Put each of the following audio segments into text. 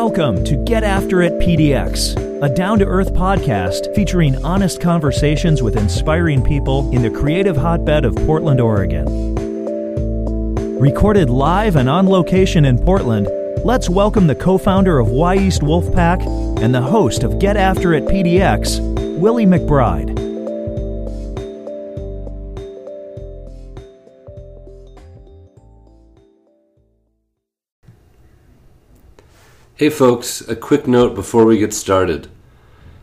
Welcome to Get After It PDX, a down to earth podcast featuring honest conversations with inspiring people in the creative hotbed of Portland, Oregon. Recorded live and on location in Portland, let's welcome the co founder of Y East Wolfpack and the host of Get After It PDX, Willie McBride. Hey folks, a quick note before we get started.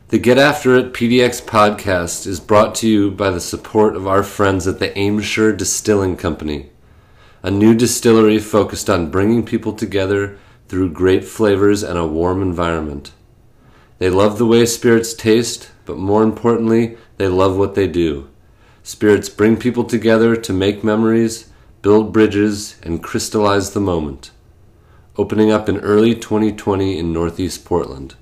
The Get After It PDX podcast is brought to you by the support of our friends at the Aimsir Distilling Company, a new distillery focused on bringing people together through great flavors and a warm environment. They love the way spirits taste, but more importantly, they love what they do. Spirits bring people together to make memories, build bridges, and crystallize the moment opening up in early 2020 in Northeast Portland.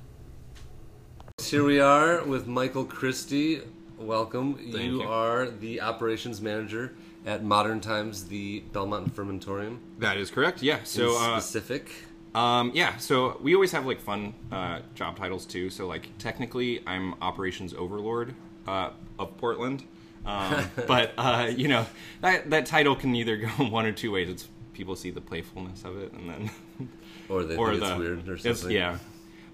Here we are with Michael Christy. Welcome. Thank you, you. are the operations manager at Modern Times, the Belmont Fermentorium. That is correct. Yeah. So, in uh, specific. um, yeah. So we always have like fun uh, job titles too. So like technically, I'm operations overlord uh, of Portland. Um, but uh, you know that that title can either go one or two ways. It's people see the playfulness of it, and then Or they or think the it's weird or something. yeah.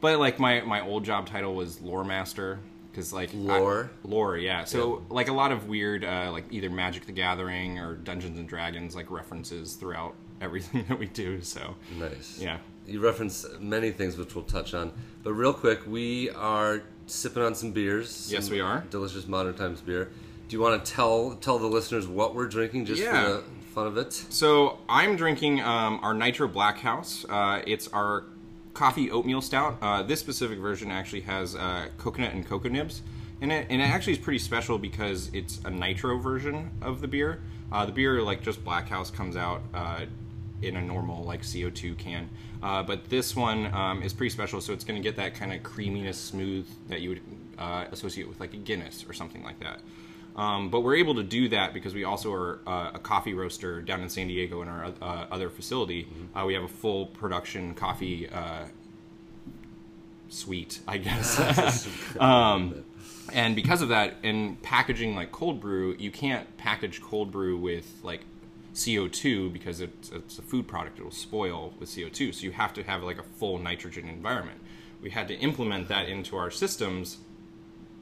But like my my old job title was lore master because like I- Lore? lore, yeah. So like a lot of weird uh, like either Magic the Gathering or Dungeons and Dragons like references throughout everything that we do. So Nice. yeah. You reference many things which we'll touch on. But real quick, we are sipping on some beers. Yes, we are. Delicious Modern Times beer. Do you want to tell tell the listeners what we're drinking just Yeah. for the fun of it? So I'm drinking um, our Nitro Black House. Uh, it's our coffee oatmeal stout. Uh, this specific version actually has uh, coconut and cocoa nibs in it, and it actually is pretty special because it's a nitro version of the beer. Uh, the beer, like just Black House, comes out uh, in a normal like CO2 can, uh, but this one um, is pretty special. So it's going to get that kind of creaminess, smooth that you would uh, associate with like a Guinness or something like that. Um, but we're able to do that because we also are uh, a coffee roaster down in San Diego in our uh, other facility. Uh, we have a full production coffee uh, suite, I guess. um, and because of that, in packaging like cold brew, you can't package cold brew with like CO2 because it's, it's a food product; it'll spoil with CO2. So you have to have like a full nitrogen environment. We had to implement that into our systems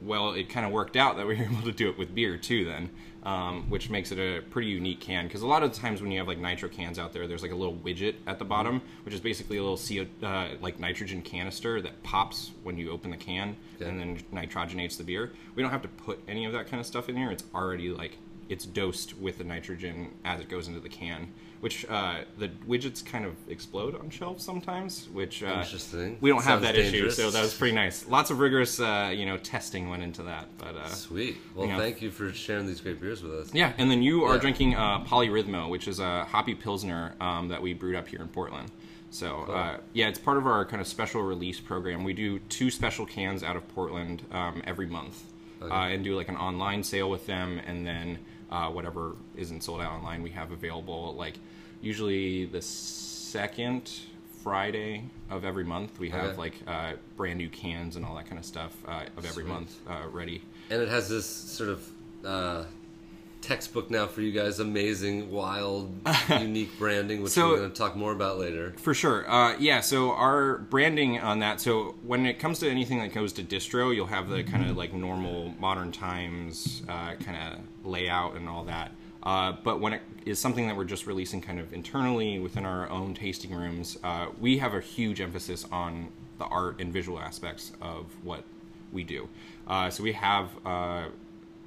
well, it kind of worked out that we were able to do it with beer too, then, um, which makes it a pretty unique can. Because a lot of the times when you have like nitro cans out there, there's like a little widget at the bottom, which is basically a little CO, uh, like nitrogen canister that pops when you open the can Okay. and then nitrogenates the beer. We don't have to put any of that kind of stuff in here. It's already like it's dosed with the nitrogen as it goes into the can. Which uh, the widgets kind of explode on shelves sometimes, which uh, Interesting. we don't have Sounds that dangerous. issue, so that was pretty nice. Lots of rigorous, uh, you know, testing went into that. But uh, Sweet. Well, Yeah. thank you for sharing these great beers with us. yeah, and then you are Yeah. drinking uh, Polyrhythmo, which is a hoppy pilsner um, that we brewed up here in Portland. So uh, yeah, it's part of our kind of special release program. We do two special cans out of Portland um, every month, uh, and do like an online sale with them, and then uh, whatever isn't sold out online, we have available. Like usually the second Friday of every month, we have Okay. like uh, brand new cans and all that kind of stuff uh, of every Sweet. month uh, ready. And it has this sort of uh, textbook now for you guys. Amazing, wild, unique branding, which So- we're going to talk more about later. For sure. Uh, yeah, so our branding on that, so when it comes to anything that goes to distro, you'll have the kind of like normal modern times uh, kind of layout and all that. Uh, but when it is something that we're just releasing kind of internally within our own tasting rooms, uh, we have a huge emphasis on the art and visual aspects of what we do. Uh, so we have uh,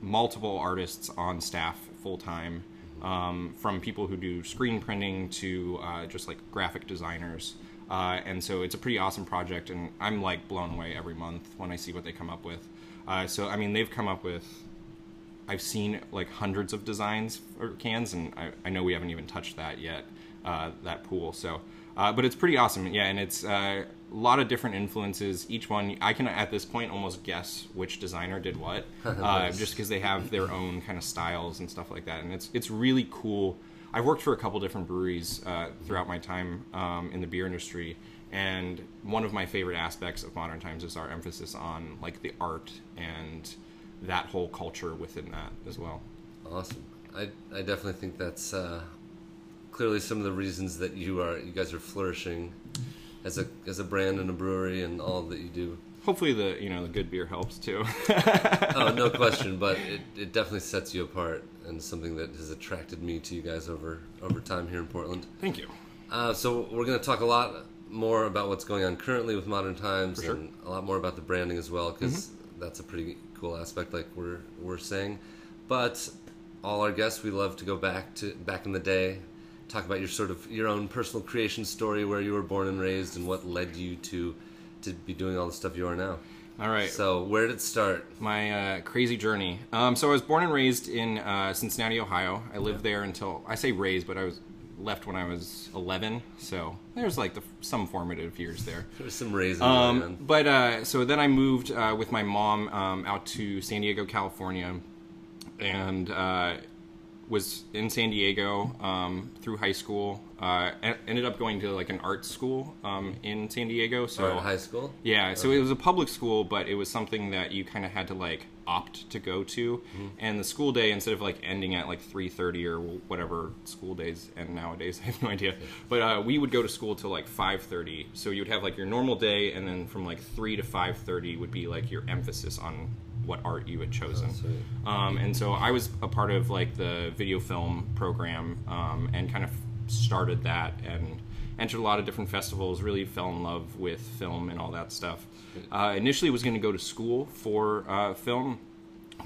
multiple artists on staff full time, um, from people who do screen printing to uh, just like graphic designers. Uh, and so it's a pretty awesome project, and I'm like blown away every month when I see what they come up with. Uh, so I mean, they've come up with. I've seen like hundreds of designs for cans, and I, I know we haven't even touched that yet, uh, that pool. So, uh, but it's pretty awesome, yeah. And it's uh, a lot of different influences. Each one, I can at this point almost guess which designer did what, uh, just because they have their own kind of styles and stuff like that. And it's it's really cool. I've worked for a couple different breweries uh, throughout my time um, in the beer industry, and one of my favorite aspects of modern times is our emphasis on like the art and that whole culture within that as well Awesome. I, I definitely think that's uh, clearly some of the reasons that you are you guys are flourishing as a as a brand and a brewery and all that you do. hopefully the you know the good beer helps too Oh, no question, but it, it definitely sets you apart and something that has attracted me to you guys over over time here in Portland. thank you Uh, so we're going to talk a lot more about what's going on currently with Modern Times sure. Mm-hmm. and a lot more about the branding as well because that's a pretty cool aspect, like we're we're saying. But all our guests, we love to go back to back in the day, talk about your sort of your own personal creation story, where you were born and raised, and what led you to to be doing all the stuff you are now. all right So where did it start? my uh, crazy journey. Um, so I was born and raised in uh, Cincinnati, Ohio. I lived there until I say raised, but I was left when I was 11. So there's like the, some formative years there. There's some raising Um, but uh, so then I moved uh, with my mom um, out to San Diego, California, and uh, was in San Diego um, through high school. Uh, ended up going to like an art school um, in San Diego. So Or in high school? yeah, so it was a public school, but it was something that you kind of had to like opt to go to, and the school day instead of like ending at like three thirty or whatever school days end nowadays, I have no idea. But uh, we would go to school till like five thirty, so you would have like your normal day, and then from like three to five thirty would be like your emphasis on what art you had chosen. sweet. Um, and so I was a part of like the video film program um, and kind of started that and entered a lot of different festivals. Really fell in love with film and all that stuff. Uh, initially, was going to go to school for uh, film,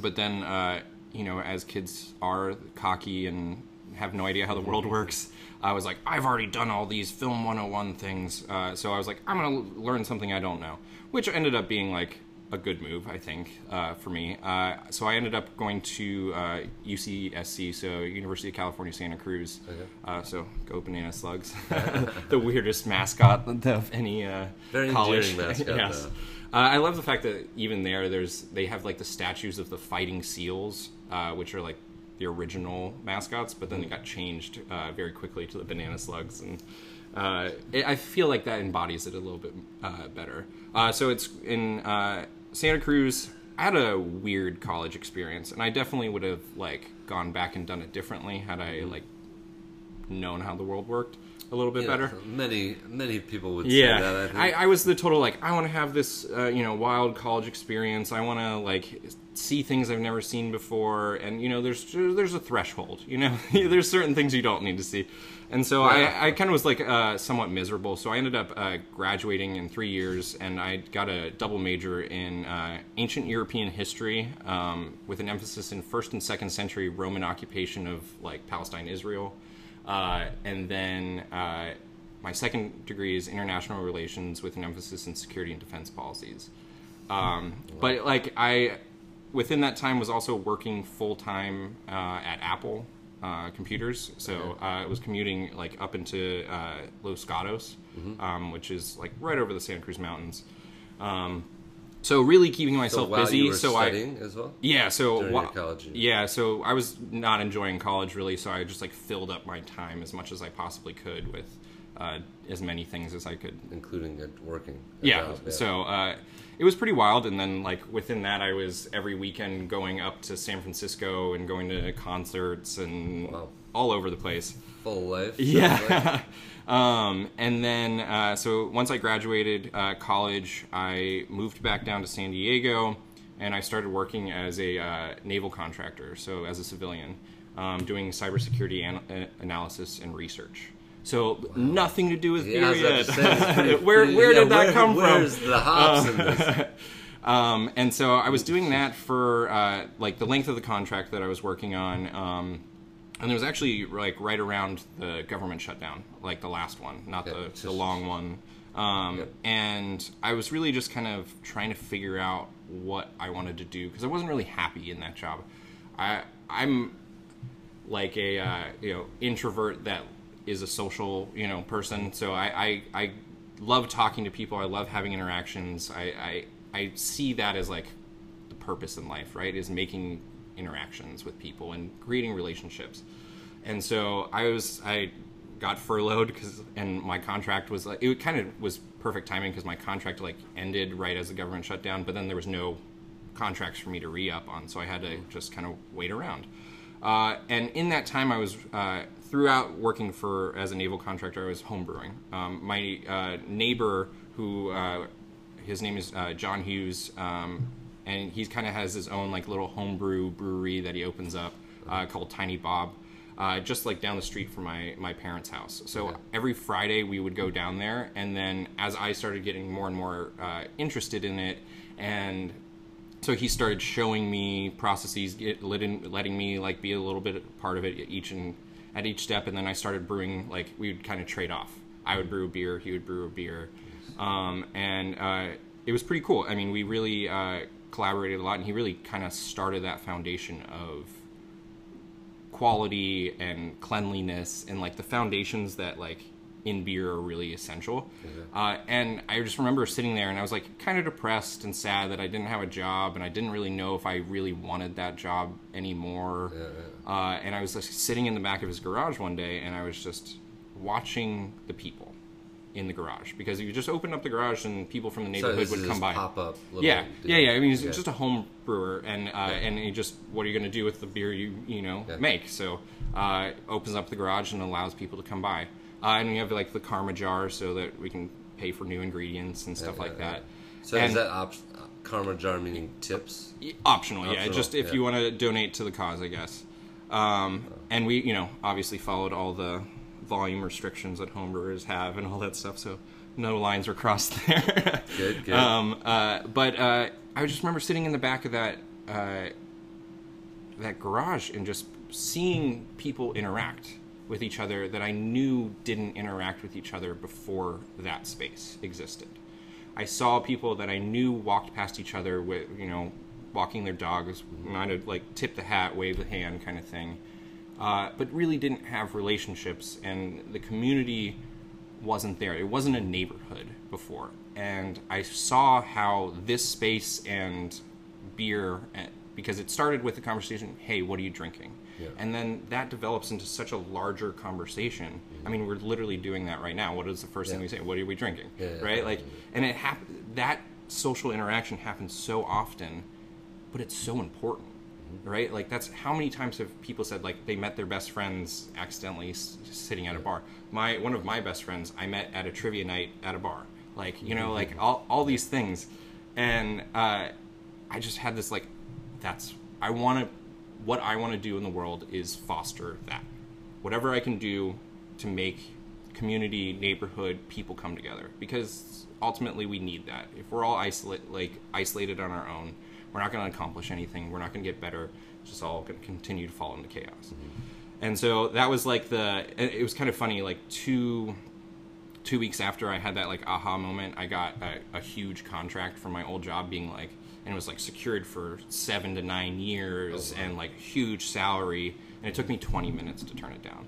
but then uh, you know, as kids are cocky and have no idea how the world works. I was like, I've already done all these film 101 things, uh, so I was like, I'm gonna learn something I don't know, which ended up being like a good move, I think, uh, for me. Uh, so I ended up going to uh, UCSC, so University of California, Santa Cruz. Uh, so go Banana Slugs, the weirdest mascot of any uh, Very college. mascot, yes. Uh, I love the fact that even there, there's they have like the statues of the fighting seals, uh, which are like the original mascots, but then they got changed uh, very quickly to the banana slugs, and uh, it, I feel like that embodies it a little bit uh, better. Uh, so it's in uh, Santa Cruz. I had a weird college experience, and I definitely would have like gone back and done it differently had I like known how the world worked a little bit Yeah, better. Many many people would Yeah, say that. I think. I, I was the total like I want to have this uh, you know wild college experience. I want to like see things I've never seen before, and you know there's there's a threshold. You know there's certain things you don't need to see, and so I, I kind of was like uh, somewhat miserable. So I ended up uh, graduating in three years, and I got a double major in uh, ancient European history um, with an emphasis in first and second century Roman occupation of like Palestine, Israel. Uh, and then uh, my second degree is international relations with an emphasis in security and defense policies. Um, but like I, within that time, was also working full time uh, at Apple uh, computers. So uh, I was commuting like up into uh, Los Gatos, um, which is like right over the Santa Cruz Mountains. Um, so really keeping so myself while busy. you were so I studying as well. yeah, so college years. yeah, so I was not enjoying college really, so I just like filled up my time as much as I possibly could with uh, as many things as I could. including working. Yeah, job, so uh, it was pretty wild, and then like within that, I was every weekend going up to San Francisco and going to concerts and Wow. all over the place. Full life. Yeah. um, and then, uh, so once I graduated uh, college, I moved back down to San Diego and I started working as a uh, naval contractor, so as a civilian, um, doing cybersecurity an- uh, analysis and research. So nothing to do with Yeah, I was beer yet. say, where where yeah, did that where- come where's from? the hops in this? Um, and so I was doing that for uh, like the length of the contract that I was working on. Um, and it was actually like right around the government shutdown, like the last one, not Yeah, the, just- the long one. Um, Yep. And I was really just kind of trying to figure out what I wanted to do because I wasn't really happy in that job. I I'm like a uh, you know introvert that is a social you know person. So I, I I love talking to people. I love having interactions. I I, I see that as like the purpose in life, right? Is making interactions with people and creating relationships. And so I was I got furloughed because and my contract was like it kind of was perfect timing because my contract like ended right as the government shut down, but then there was no contracts for me to re up on, so I had to just kind of wait around. Uh, and in that time, I was uh, throughout working for as a naval contractor. I was homebrewing. Um, my uh, neighbor, who uh, his name is uh, John Hughes, um, and he kind of has his own like little homebrew brewery that he opens up uh, called Tiny Bob. Uh, just like down the street from my, my parents' house. So Okay. every Friday we would go down there, and then as I started getting more and more uh, interested in it, and so he started showing me processes, get, letting, letting me like be a little bit part of it each and at each step, and then I started brewing. Like we would kind of trade off. I would brew a beer, he would brew a beer, um, and uh, it was pretty cool. I mean, we really uh, collaborated a lot, and he really kind of started that foundation of quality and cleanliness and like the foundations that like in beer are really essential. Uh, and I just remember sitting there and I was like kind of depressed and sad that I didn't have a job and I didn't really know if I really wanted that job anymore. Uh, and I was just sitting in the back of his garage one day and I was just watching the people in the garage because you just opened up the garage and people from the neighborhood this would come by. pop-up Yeah, yeah, yeah. I mean, he's Yeah. just a home brewer, and uh, and he just what are you going to do with the beer you you know Yeah. make? So uh, opens up the garage and allows people to come by, uh, and we have like the karma jar so that we can pay for new ingredients and stuff Yeah, like yeah, that. So and is that op- karma jar meaning tips? optional? Yeah, just if yeah. you want to donate to the cause, I guess. Um, and we, you know, obviously followed all the volume restrictions that homebrewers have and all that stuff, so no lines were crossed there. Good, good. Um, uh, but uh, I just remember sitting in the back of that uh, that garage and just seeing people interact with each other that I knew didn't interact with each other before that space existed. I saw people that I knew walked past each other with, you know, walking their dogs, might have like tipped the hat, waved the hand kind of thing, uh, but really didn't have relationships, and the community wasn't there. It wasn't a neighborhood before. And I saw how this space and beer, eh, because it started with the conversation, hey, what are you drinking? Yeah. And then that develops into such a larger conversation. I mean, we're literally doing that right now. What is the first thing we say? What are we drinking? Yeah, yeah, right? yeah, Like, yeah. and it hap- that social interaction happens so often, but it's so important, Mm-hmm. Right? Like, that's how many times have people said like they met their best friends accidentally s- sitting at a bar. My one of my best friends I met at a trivia night at a bar. Like, you know, like all all these things, and uh, I just had this like, that's I want to. What I want to do in the world is foster that. Whatever I can do to make community, neighborhood, people come together because ultimately we need that. If we're all isolate like isolated on our own, we're not going to accomplish anything. We're not going to get better. It's just all going to continue to fall into chaos. And so that was like the. It was kind of funny. Like two two weeks after I had that like aha moment, I got a, a huge contract from my old job, being like, and it was like secured for seven to nine years Oh, wow. and like huge salary, and it took me 20 minutes to turn it down,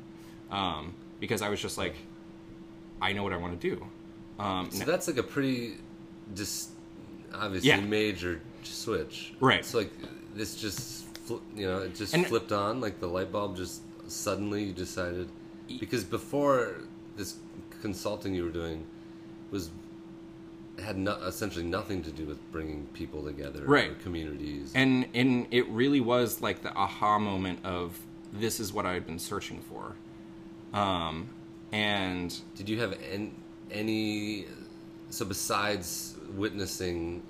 um, because I was just like, I know what I want to do. Um, So that's like a pretty, just obviously Yeah. major switch. Right. It's like this just, you know, it just And- flipped on. Like the light bulb just suddenly you decided, because before this consulting you were doing was had no, essentially nothing to do with bringing people together Right. or communities. and and it really was like the aha moment of this is what I had been searching for, um, and Did you have any, any so besides witnessing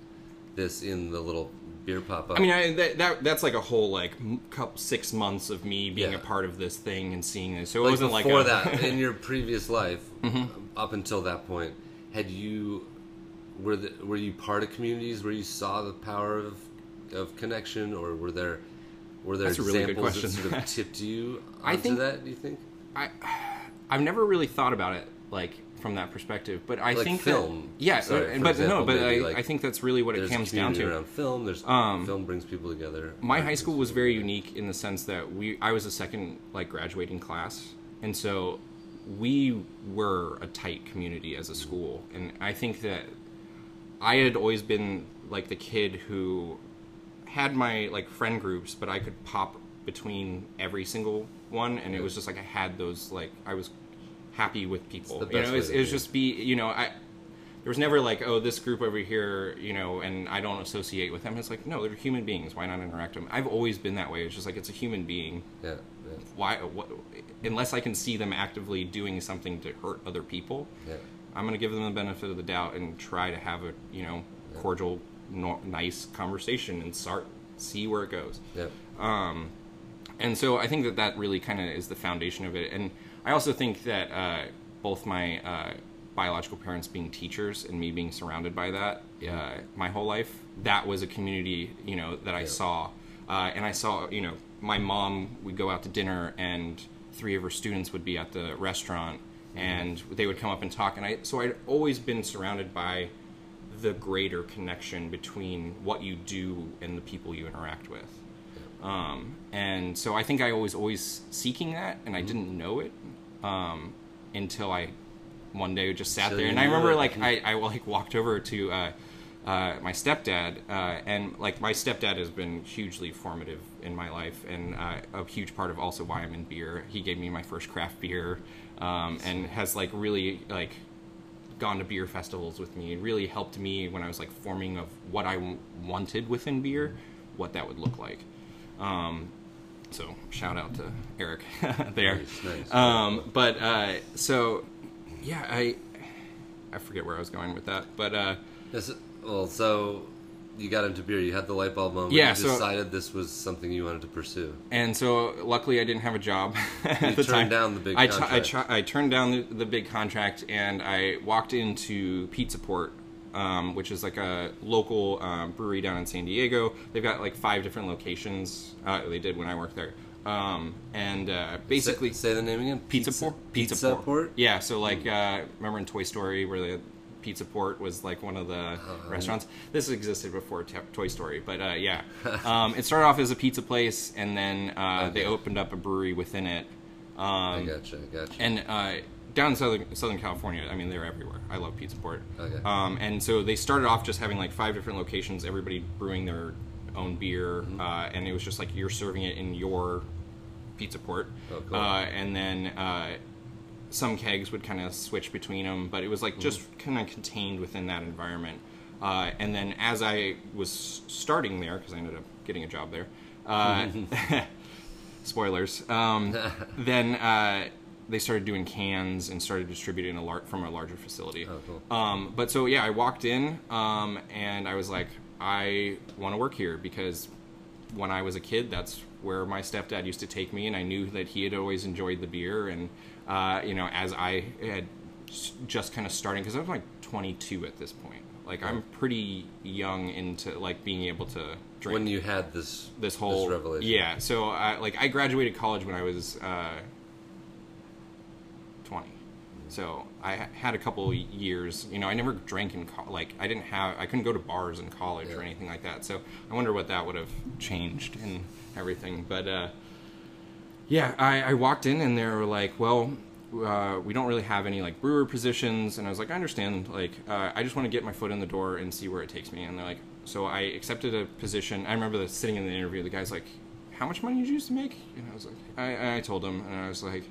this in the little beer pop up? I mean, I, that, that that's like a whole like couple six months of me being Yeah. a part of this thing and seeing this. So it like wasn't like before a, that in your previous life Mm-hmm. up until that point had you were the, were you part of communities where you saw the power of of connection or were there were there That's a really good examples that question. sort of tipped you I onto think- that do you think I I've never really thought about it like from that perspective, but I Like think film. That, yeah, Sorry, uh, but example, no, but I, like, I think that's really what it comes down to. around film there's Um, film brings people together my high school was very unique in the sense that we I was the second like graduating class, and so we were a tight community as a school, and I think that I had always been like the kid who had my like friend groups, but I could pop between every single one, and it was just like I had those like I was happy with people. you know, it's, it was just be you know I. There was never like, oh, this group over here, you know, and I don't associate with them. It's like, no, they're human beings. Why not interact with them? I've always been that way. It's just like it's a human being. Yeah. Yeah. Why? What, unless I can see them actively doing something to hurt other people, Yeah. I'm going to give them the benefit of the doubt and try to have a you know cordial, no, nice conversation and start see where it goes. Yeah. Um, and so I think that that really kind of is the foundation of it. And I also think that uh, both my uh, biological parents being teachers and me being surrounded by that uh, my whole life, that was a community you know that I saw. Uh, and I saw you know my mom would go out to dinner and three of her students would be at the restaurant and they would come up and talk. And I so I'd always been surrounded by the greater connection between what you do and the people you interact with. Um, and so I think I was always seeking that, and I didn't know it um, until I one day just sat So there. And I remember like I, I like walked over to uh, uh, my stepdad, uh, and like my stepdad has been hugely formative in my life, and uh, a huge part of also why I'm in beer. He gave me my first craft beer, um, and has like really like gone to beer festivals with me and really helped me when I was like forming of what I w- wanted within beer, what that would look like. Um, so shout out to Eric there. Nice, nice. Um, but uh, so yeah, I I forget where I was going with that, but uh, Yes, well, so you got into beer. You had the light bulb moment. Yeah, You so- decided this was something you wanted to pursue. and so luckily I didn't have a job at You the turned time. down the big I, t- I, contract. tr- I turned down the, the big contract and I walked into Pizza Port, um, which is like a local um, brewery down in San Diego. They've got like five different locations. Uh, they did when I worked there. Um, and uh, basically, say, say the name again. Pizza, Port. Pizza, Port. Yeah, so like uh, remember in Toy Story where the Pizza Port was like one of the Uh-huh. restaurants. This existed before T- Toy Story, but uh, yeah, um, it started off as a pizza place, and then uh, they opened up a brewery within it. I Um, gotcha. I gotcha. and uh, down in southern Southern California, I mean, they're everywhere. I love Pizza Port. Okay. Um, and so they started off just having like five different locations, everybody brewing their own beer, Mm-hmm. uh, and it was just like you're serving it in your Pizza Port. Oh, cool. uh, and then uh, some kegs would kind of switch between them, but it was like Mm-hmm. just kind of contained within that environment. Uh, and then as I was starting there, because I ended up getting a job there, uh, spoilers. Um, then uh, they started doing cans and started distributing a lar- from a larger facility. Oh, cool. Um, but so yeah, I walked in um, and I was like, I want to work here because when I was a kid, that's where my stepdad used to take me, and I knew that he had always enjoyed the beer. And uh, you know, as I had just kind of starting, because I was like 22 at this point. Like I'm pretty young into like being able to drink when you had this this whole revelation. Yeah, so I, like I graduated college when I was uh, so I had a couple years. You know, I never drank in co- like I didn't have I couldn't go to bars in college or anything like that. So I wonder what that would have changed and everything. But uh, yeah, I, I walked in and they were like, well. Uh, we don't really have any like brewer positions, and I was like, I understand. Like, uh, I just want to get my foot in the door and see where it takes me. And they're like, so I accepted a position. I remember the, sitting in the interview. The guy's like, "How much money did you used to make?" And I was like, I, I told him, and I was like,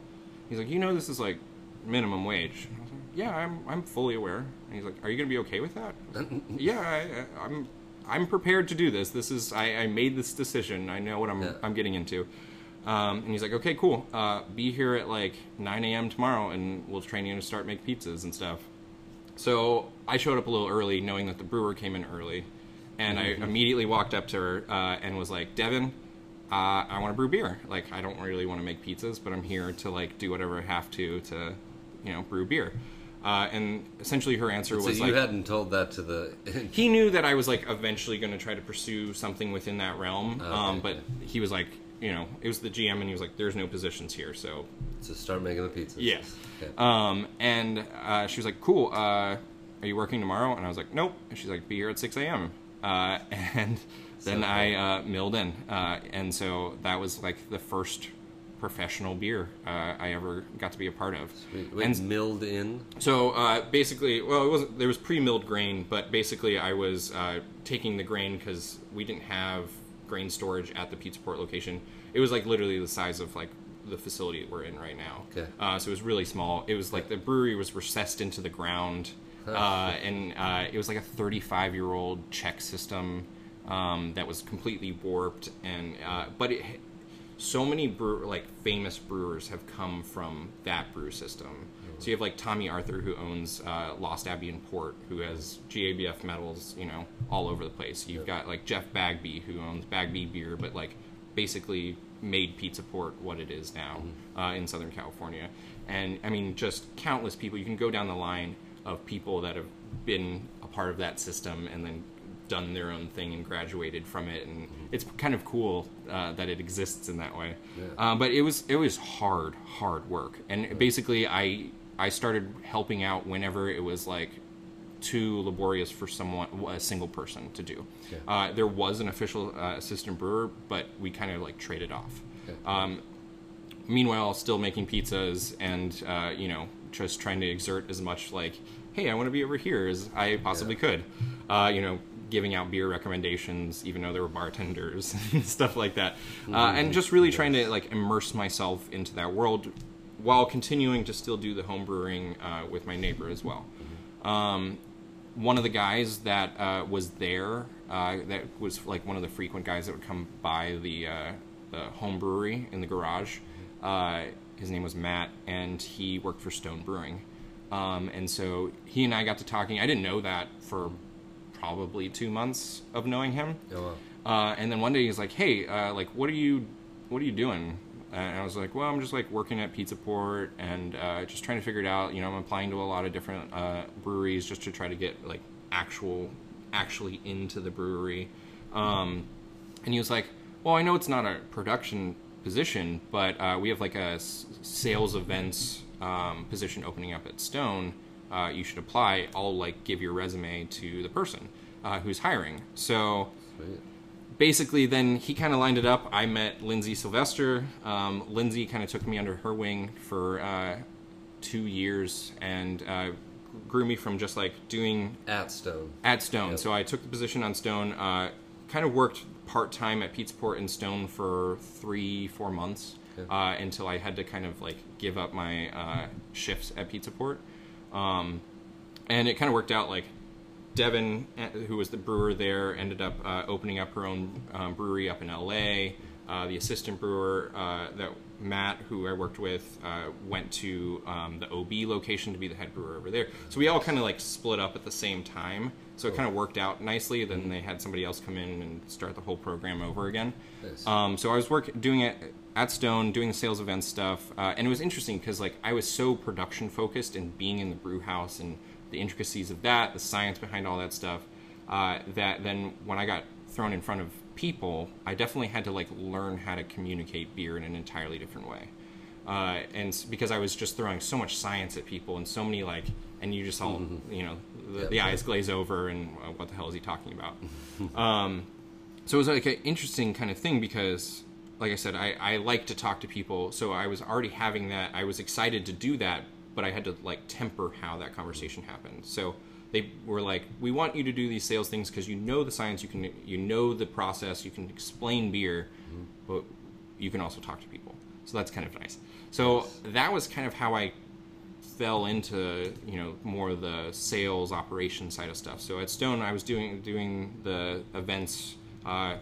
he's like, you know, this is like minimum wage. And I was like, yeah, I'm I'm fully aware. And he's like, are you gonna be okay with that? I like, yeah, I, I- I'm I'm prepared to do this. This is I, I made this decision. I know what I'm Yeah. I'm getting into. Um, and he's like, okay, cool. Uh, be here at like 9 a.m. tomorrow, and we'll train you to start make pizzas and stuff. So I showed up a little early, knowing that the brewer came in early, and I immediately walked up to her uh, and was like, "Devin, uh, I want to brew beer. Like, I don't really want to make pizzas, but I'm here to like do whatever I have to to, you know, brew beer." Uh, and essentially, her answer So was you like, hadn't told that to the. he knew that I was like eventually going to try to pursue something within that realm. Um, but he was like, you know, it was the GM, and he was like, "There's no positions here, so to start making the pizzas. yeah. Okay. Um, and uh, she was like, "Cool. Uh, are you working tomorrow?" And I was like, "Nope." And she's like, "Be here at 6 a.m." Uh, and then So I uh, milled in, uh, and so that was like the first professional beer uh, I ever got to be a part of. Wait, wait, And milled in. so uh, basically, well, it wasn't. There was pre-milled grain, but basically, I was uh, taking the grain because we didn't have grain storage at the Pizza Port location. It was like literally the size of like the facility that we're in right now. Okay. Uh, so it was really small. It was like the brewery was recessed into the ground, uh, and uh, it was like a 35 year old Czech system um, that was completely warped. And uh, but it, so many brew like famous brewers have come from that brew system. So you have like Tommy Arthur who owns uh, Lost Abbey and Port, who has GABF medals, you know, all over the place. You've got like Jeff Bagby who owns Bagby Beer, but like basically made Pizza Port what it is now uh, in Southern California. And I mean, just countless people. You can go down the line of people that have been a part of that system and then done their own thing and graduated from it, and it's kind of cool uh, that it exists in that way. Uh, but it was it was hard, hard work, and basically I I started helping out whenever it was like too laborious for someone a single person to do. Okay. Uh, there was an official uh, assistant brewer, but we kind of like traded off. Okay. Um, meanwhile, still making pizzas and uh, you know just trying to exert as much like, hey, I want to be over here as I possibly Yeah. could. Uh, you know, giving out beer recommendations, even though there were bartenders and stuff like that, uh, and just really trying to like immerse myself into that world while continuing to still do the home brewing uh, with my neighbor as well. Um, one of the guys that uh, was there, uh, that was like one of the frequent guys that would come by the uh, the home brewery in the garage. Uh, his name was Matt, and he worked for Stone Brewing. Um, and so he and I got to talking. I didn't know that for probably two months of knowing him. Oh, wow. Uh, and then one day he's like, "Hey, uh, like, what are you, what are you doing?" And I was like, "Well, I'm just like working at Pizza Port and uh, just trying to figure it out. You know, I'm applying to a lot of different uh, breweries just to try to get like actual, actually into the brewery." Um, and he was like, "Well, I know it's not a production position, but uh, we have like a s- sales events um, position opening up at Stone. Uh, you should apply. I'll like give your resume to the person uh, who's hiring." So Sweet. basically then he kind of lined it up i met lindsay sylvester um, lindsay kind of took me under her wing for uh, two years and uh, grew me from just like doing At Stone. at stone Yep. so i took the position on stone uh, kind of worked part-time at pizzaport and stone for three four months Okay. uh, until i had to kind of like give up my uh, shifts at pizzaport um, and it kind of worked out like Devin, uh, who was the brewer there, ended up uh, opening up her own um, brewery up in LA. Uh, the assistant brewer, uh, that Matt, who I worked with, uh, went to um, the OB location to be the head brewer over there. So we all kind of like split up at the same time. So it kind of worked out nicely. Then they had somebody else come in and start the whole program over again. Um, so I was work doing it at Stone, doing the sales event stuff, uh, and it was interesting because like I was so production focused and being in the brew house and the intricacies of that, the science behind all that stuff, uh, that then when I got thrown in front of people, I definitely had to like learn how to communicate beer in an entirely different way. Uh, and because I was just throwing so much science at people and so many like, and you just all, you know, the, Yep. the eyes glaze over and uh, what the hell is he talking about? um, so it was like an interesting kind of thing because like i said I, I like to talk to people so i was already having that i was excited to do that but i had to like temper how that conversation happened so they were like we want you to do these sales things because you know the science you can you know the process you can explain beer but you can also talk to people so that's kind of nice so that was kind of how i fell into you know more of the sales operation side of stuff. So at Stone, I was doing doing the events. Uh,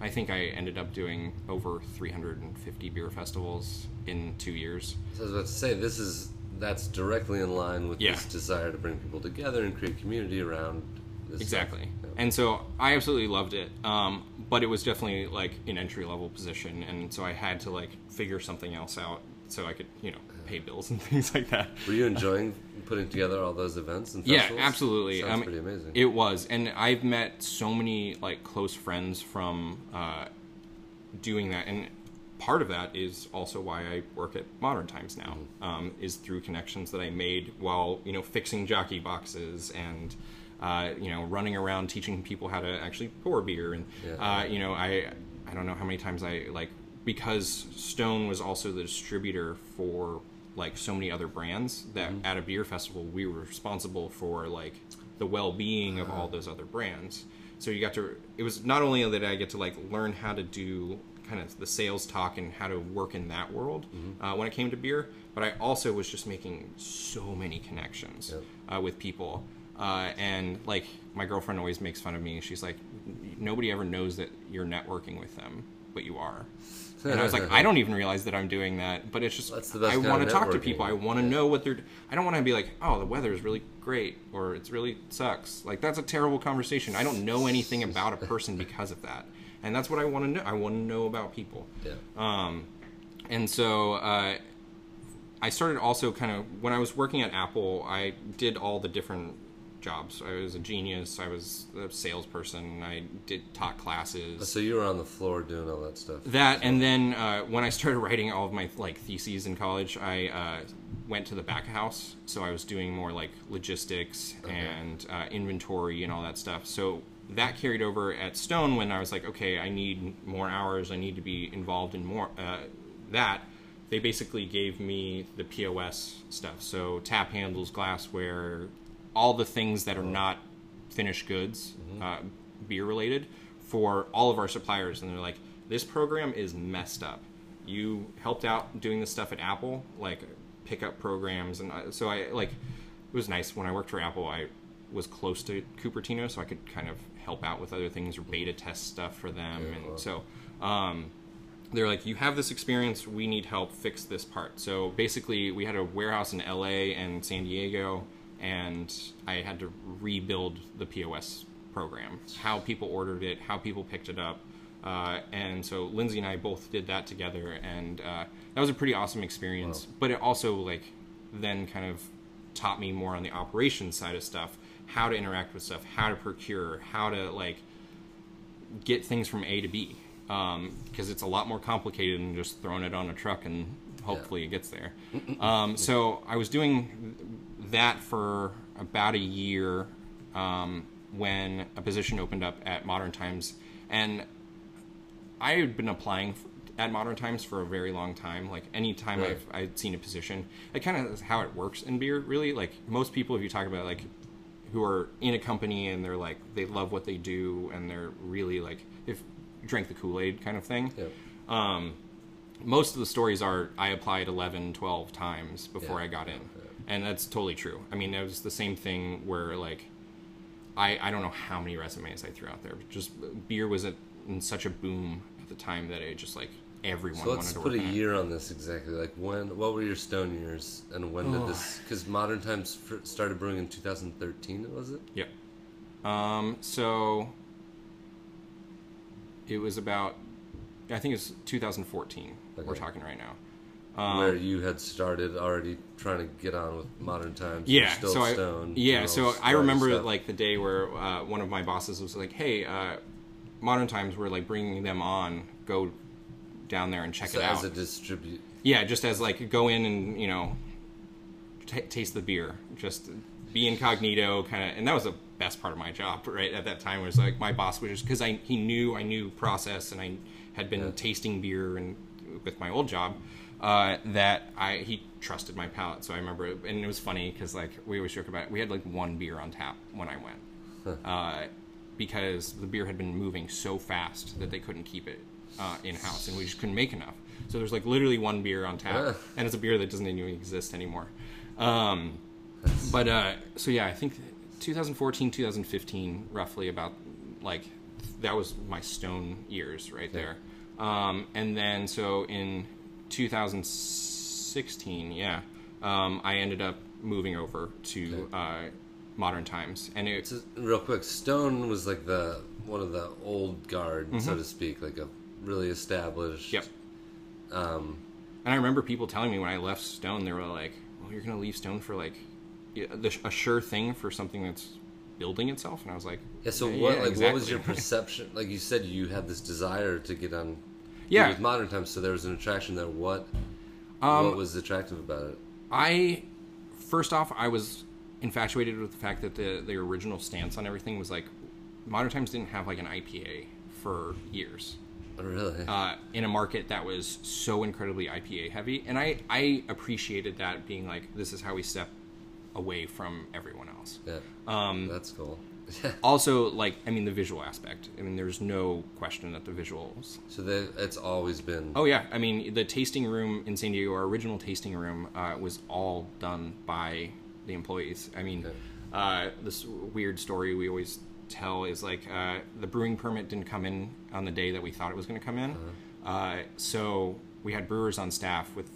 I think I ended up doing over 350 beer festivals in two years. So I was about to say this is that's directly in line with Yeah. this desire to bring people together and create community around this Exactly. Yeah. And so I absolutely loved it. Um, but it was definitely like an entry level position, and so I had to like figure something else out so I could you know pay bills and things like that. Were you enjoying putting together all those events and Yeah, festivals? absolutely. Sounds mean, pretty amazing. It was, and I've met so many like close friends from uh, doing that, and part of that is also why I work at Modern Times now. Mm-hmm. Um, is through connections that I made while you know fixing jockey boxes and. Uh, you know, running around teaching people how to actually pour beer, and Yeah. uh, you know, I I don't know how many times I like because Stone was also the distributor for like so many other brands that Mm-hmm. at a beer festival we were responsible for like the well-being of all those other brands so you got to it was not only that i get to like learn how to do kind of the sales talk and how to work in that world Mm-hmm. uh, when it came to beer. But I also was just making so many connections uh, with people. Uh, and like my girlfriend always makes fun of me. She's like, nobody ever knows that you're networking with them, but you are. And I was like, I don't even realize that I'm doing that, but it's just That's the best I want to talk to people. I want to know what they're. I don't want to be like, oh, the weather is really great, or it's really sucks. Like that's a terrible conversation. I don't know anything about a person because of that, and that's what I want to know. I want to know about people. Yeah. Um, and so uh, I started also kind of when I was working at Apple, I did all the different jobs. I was a genius. I was a salesperson. I did taught classes. So you were on the floor doing all that stuff. That and then uh, when I started writing all of my like theses in college, I uh, went to the back of house. So I was doing more like logistics and uh, inventory and all that stuff. So that carried over at Stone when I was like, okay, I need more hours. I need to be involved in more uh, that. They basically gave me the POS stuff. So tap handles, glassware, all the things that are not finished goods, uh, beer related, for all of our suppliers. And they're like, this program is messed up. You helped out doing this stuff at Apple, like pickup programs, and I, so I like. It was nice when I worked for Apple. I was close to Cupertino, so I could kind of help out with other things or beta test stuff for them, and so. Um, they're like, you have this experience. We need help fix this part. So basically, we had a warehouse in LA and San Diego, and I had to rebuild the POS program, how people ordered it, how people picked it up. Uh, and so Lindsay and I both did that together, and uh, that was a pretty awesome experience. But it also like then kind of taught me more on the operations side of stuff, how to interact with stuff, how to procure, how to like get things from A to B because it's a lot more complicated than just throwing it on a truck and hopefully it gets there. Um, so I was doing that for about a year um, when a position opened up at Modern Times, and I had been applying at Modern Times for a very long time. Like any time Right. I've I'd seen a position, it kind of is how it works in beer. Really, like most people, if you talk about like who are in a company and they're like they love what they do and they're really like if drank the kool-aid kind of thing Yep. um, most of the stories are i applied 11 12 times before Yeah. i got in and that's totally true i mean it was the same thing where like i i don't know how many resumes i threw out there but just beer was at, in such a boom at the time that it just like everyone So let's wanted to put a work on it. year on this exactly. Like when? What were your Stone years, and when did this? Because Modern Times started brewing in 2013. Was it? Yep. Um, so it was about, I think it's 2014. We're talking right now. Um, Where you had started already trying to get on with Modern Times. yeah. So I, Stone. yeah. So I remember stuff. like the day where uh, one of my bosses was like, "Hey, uh, Modern Times, we're like bringing them on. Go down there and check So it out." as a distribute. yeah, just as like go in and you know t- taste the beer, just be incognito, kind of. And that was the best part of my job, right at that time. Was like my boss was just because I he knew I knew process and I had been tasting beer and with my old job uh, that I he trusted my palate. So I remember, it, and it was funny because like we always joke about it. We had like one beer on tap when I went. Uh, because the beer had been moving so fast that they couldn't keep it uh, in house, and we just couldn't make enough. So there's like literally one beer on tap, Yeah. and it's a beer that doesn't even exist anymore. Um, but uh, so yeah, I think 2014, 2015, roughly about like that was my Stone years right there. Um, and then so in 2016, yeah, um, I ended up moving over to uh, Modern Times, and it, Just real quick, Stone was like the one of the old guard, so Mm-hmm. to speak, like a really established. Yep. Um, And I remember people telling me when I left Stone, they were like, "Well, you're gonna leave Stone for like yeah, the, a sure thing for something that's building itself." And I was like, yeah. So "Yeah, what? Like, what was exactly." your perception? Like you said, you had this desire to get on. Yeah. With modern times, so there was an attraction there. What? Um, what was attractive about it? I first off, I was infatuated with the fact that the the original stance on everything was like Modern Times didn't have like an IPA for years. Oh, really? uh, in a market that was so incredibly IPA heavy, and I I appreciated that being like this is how we step away from everyone else. yeah. Um, That's cool. also, like I mean, the visual aspect. I mean, there's no question that the visuals. So that it's always been. Oh yeah, I mean, the tasting room in San Diego, our original tasting room, uh, was all done by the employees. I mean, Okay. uh, this weird story we always tell is like uh, the brewing permit didn't come in on the day that we thought it was going to come in. uh so we had brewers on staff with,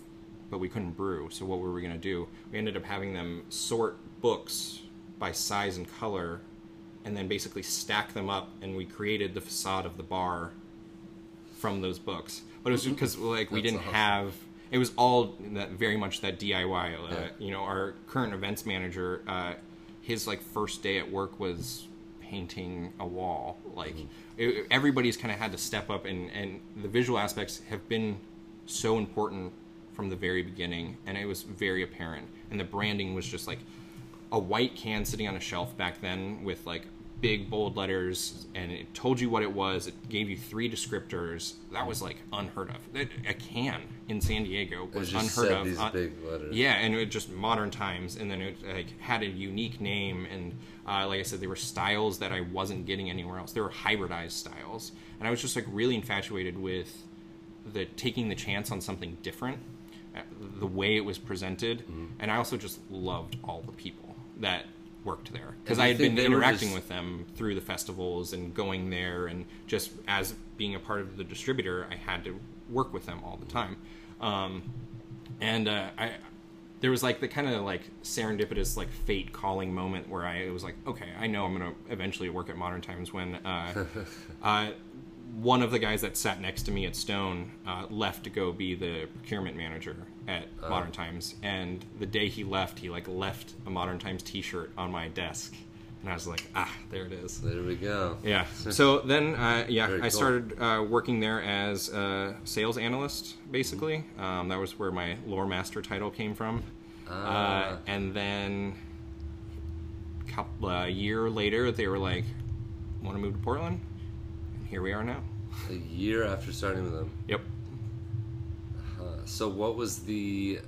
but we couldn't brew. So what were we going to do? We ended up having them sort books by size and color, and then basically stack them up, and we created the facade of the bar from those books. But it was because like we That's didn't awesome. have. It was all that very much that DIY. Uh, Yeah. You know, our current events manager, uh, his like first day at work was painting a wall. Like it, everybody's kind of had to step up, and and the visual aspects have been so important from the very beginning, and it was very apparent. And the branding was just like a white can sitting on a shelf back then with like big bold letters and it told you what it was. It gave you three descriptors. That was like unheard of. A can in san diego was unheard of. these Uh, big letters. yeah and it just modern times and then it like had a unique name and uh, like i said there were styles that i wasn't getting anywhere else. There were hybridized styles and i was just like really infatuated with the taking the chance on something different uh, the way it was presented Mm-hmm. and i also just loved all the people that worked there. Because i had been interacting just- with them through the festivals and going there and just as being a part of the distributor i had to work with them all the time. Um, and uh, i there was like the kind of like serendipitous like fate calling moment where i was like okay i know i'm going to eventually work at modern times when uh, uh, one of the guys that sat next to me at Stone uh, left to go be the procurement manager at Modern Times, and the day he left, he like left a Modern Times T-shirt on my desk, and I was like, ah, there it is. There we go. Yeah. So then, uh, yeah, Very I cool. started uh, working there as a sales analyst, basically. Um, that was where my lore master title came from. Ah. Uh, and then, couple, a year later, they were like, "Want to move to Portland?" And here we are now. A year after starting with them. Yep. So what was the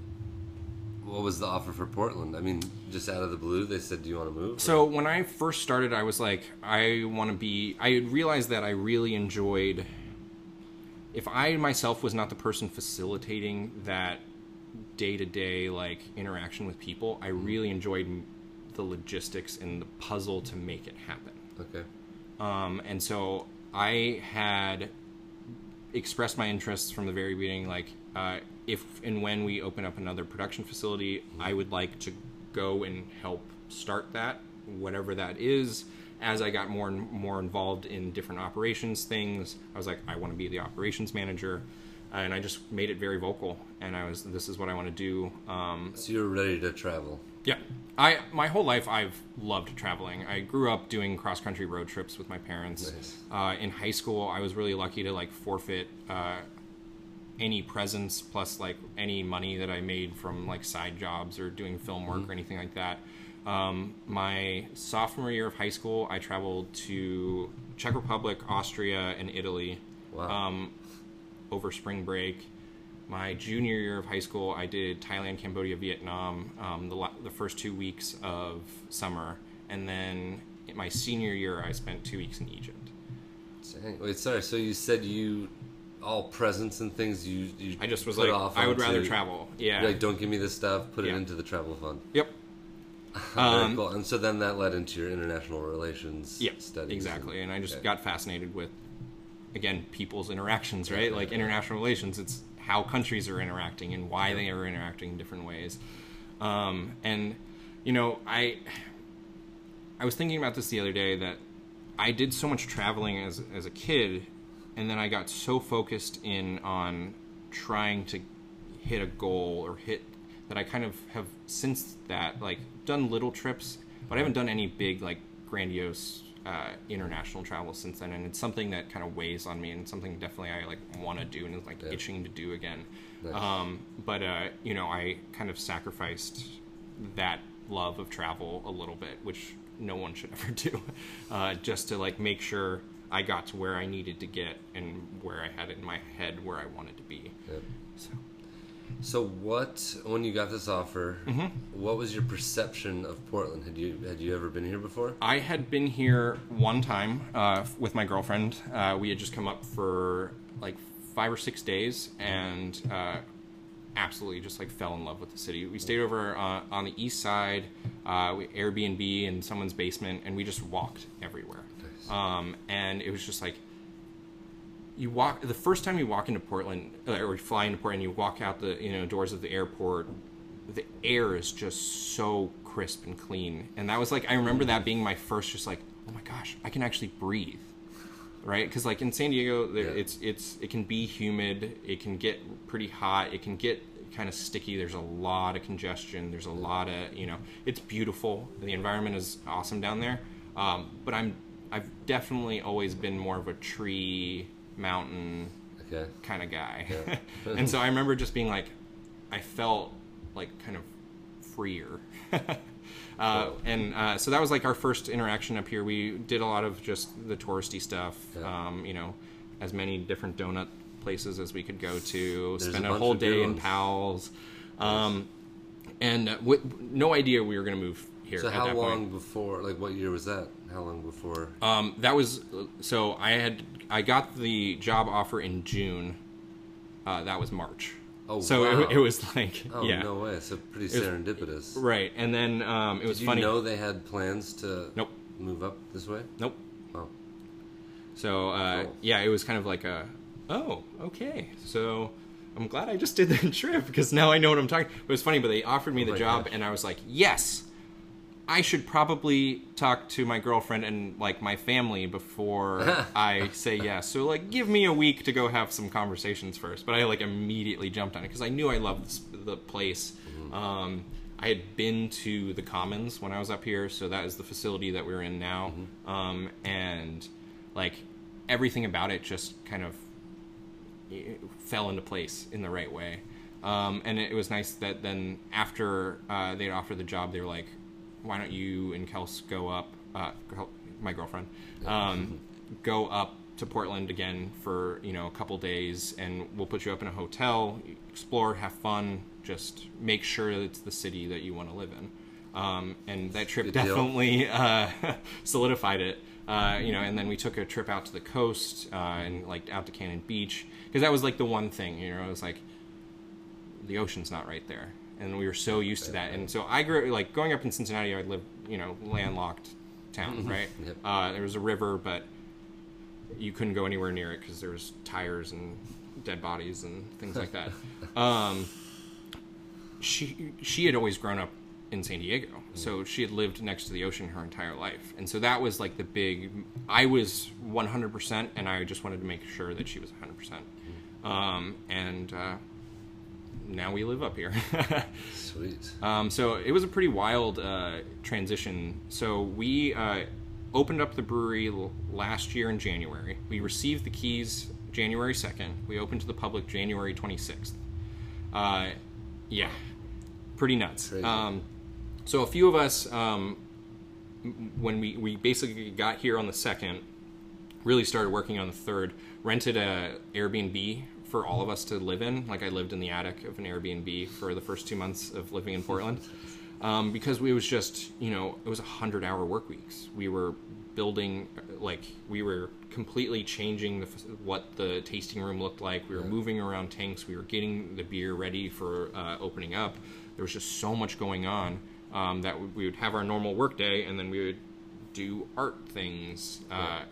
what was the offer for Portland? I mean, just out of the blue, they said, "Do you want to move?" So when I first started, I was like, I want to be. I realized that I really enjoyed. If I myself was not the person facilitating that day to day like interaction with people, I really enjoyed the logistics and the puzzle to make it happen. okay. Um, and so I had expressed my interests from the very beginning. Like, uh, if and when we open up another production facility, I would like to go and help start that, whatever that is. As I got more and more involved in different operations things, I was like, I want to be the operations manager, and I just made it very vocal. And I was, this is what I want to do. Um, So you're ready to travel. yeah. I my whole life I've loved traveling. I grew up doing cross country road trips with my parents. Nice. Uh, in high school, I was really lucky to like forfeit uh, any presents plus like any money that I made from like side jobs or doing film work or anything like that. Um, my sophomore year of high school, I traveled to Czech Republic, Austria, and Italy Wow. um, over spring break. My junior year of high school, I did Thailand, Cambodia, Vietnam, um, the, la- the first two weeks of summer. And then in my senior year, I spent two weeks in Egypt. Wait, sorry. So you said you all presents and things you you I just was put like, off I would rather travel. Yeah. You're like, don't give me this stuff. Put it into the travel fund. Yep. Very Um, cool. And so then that led into your international relations Yeah, studies. exactly. And I just okay. got fascinated with, again, people's interactions, right? Like international relations, it's how countries are interacting and why they are interacting in different ways. Um, and, you know, I, I was thinking about this the other day that I did so much traveling as, as a kid, and then I got so focused in on trying to hit a goal or hit that I kind of have since that like done little trips, but I haven't done any big like grandiose uh, international travel since then, and it's something that kind of weighs on me, and something definitely I like want to do and is like Yeah. itching to do again. Nice. Um, but uh, you know, I kind of sacrificed that love of travel a little bit, which no one should ever do, uh, just to like make sure I got to where I needed to get and where I had it in my head where I wanted to be. Yep. So So what when you got this offer? What was your perception of Portland? Had you had you ever been here before? I had been here one time uh, with my girlfriend. Uh, we had just come up for like five or six days and uh, absolutely just like fell in love with the city. We stayed over uh, on the east side, uh, we Airbnb in someone's basement, and we just walked everywhere. Nice. Um, and it was just like you walk the first time you walk into Portland or you fly into Portland, you walk out the you know doors of the airport. The air is just so crisp and clean, and that was like I remember that being my first, just like oh my gosh, I can actually breathe, right? Because like in San Diego, there, Yeah. it's it's it can be humid, it can get pretty hot, it can get kind of sticky. There's a lot of congestion. There's a lot of you know, it's beautiful. The environment is awesome down there, um, but I'm I've definitely always been more of a tree mountain Okay. kind of guy. Yeah. and so I remember just being like, I felt like kind of freer. uh, Cool. and uh, so that was like our first interaction up here. We did a lot of just the touristy stuff, Yeah. um, you know, as many different donut places as we could go to, There's spend a a, whole day in. Pals. Um, and uh, no idea we were going to move here So how long point. before? Like what year was that? How long before? Um, that was so I had I got the job offer in June. Uh, that was March. Oh, so wow. it, it was like oh yeah, no way! So pretty was- serendipitous. right. And then um, it was Did you funny. know they had plans to Nope, move up this way? nope. Oh, So uh, Cool. yeah, it was kind of like a oh okay. So I'm glad I just did that trip because now I know what I'm talking. It was funny, but they offered me Oh the job, gosh. and I was like yes. I should probably talk to my girlfriend and like my family before I say yes. So like, give me a week to go have some conversations first. But I like immediately jumped on it because I knew I loved this, the place. Mm-hmm. Um, I had been to the Commons when I was up here, so that is the facility that we're in now, Mm-hmm. um, and like everything about it just kind of fell into place in the right way. Um, and it was nice that then after uh, they'd offered the job, they were like, "Why don't you and Kels go up?" Uh, my girlfriend, um, go up to Portland again for you know a couple days, and we'll put you up in a hotel, explore, have fun, just make sure that it's the city that you want to live in. Um, and that trip Good definitely uh, solidified it. Uh, you know, and then we took a trip out to the coast uh, and like out to Cannon Beach because that was like the one thing. You know, it was like the ocean's not right there, and we were so used to that. And so I grew like growing up in Cincinnati. I lived, you know, landlocked town, right? Yep. Uh, there was a river, but you couldn't go anywhere near it because there was tires and dead bodies and things like that. Um, she she had always grown up in San Diego, so she had lived next to the ocean her entire life, and so that was like the big. I was 100, percent and I just wanted to make sure that she was 100. percent um, And uh, now we live up here. sweet. Um, so it was a pretty wild uh, transition. So we uh, opened up the brewery l- last year in January. We received the keys January 2nd. We opened to the public January 26th. Uh, yeah, pretty nuts. Um, so a few of us, um, when we, we basically got here on the 2nd, really started working on the 3rd, rented a Airbnb for all of us to live in. Like I lived in the attic of an Airbnb for the first two months of living in Portland. Um, because it was just, you know, it was a hundred hour work weeks. We were building, like, we were completely changing the, what the tasting room looked like. We were moving around tanks. We were getting the beer ready for uh, opening up. There was just so much going on um, that we would have our normal work day and then we would do art things uh,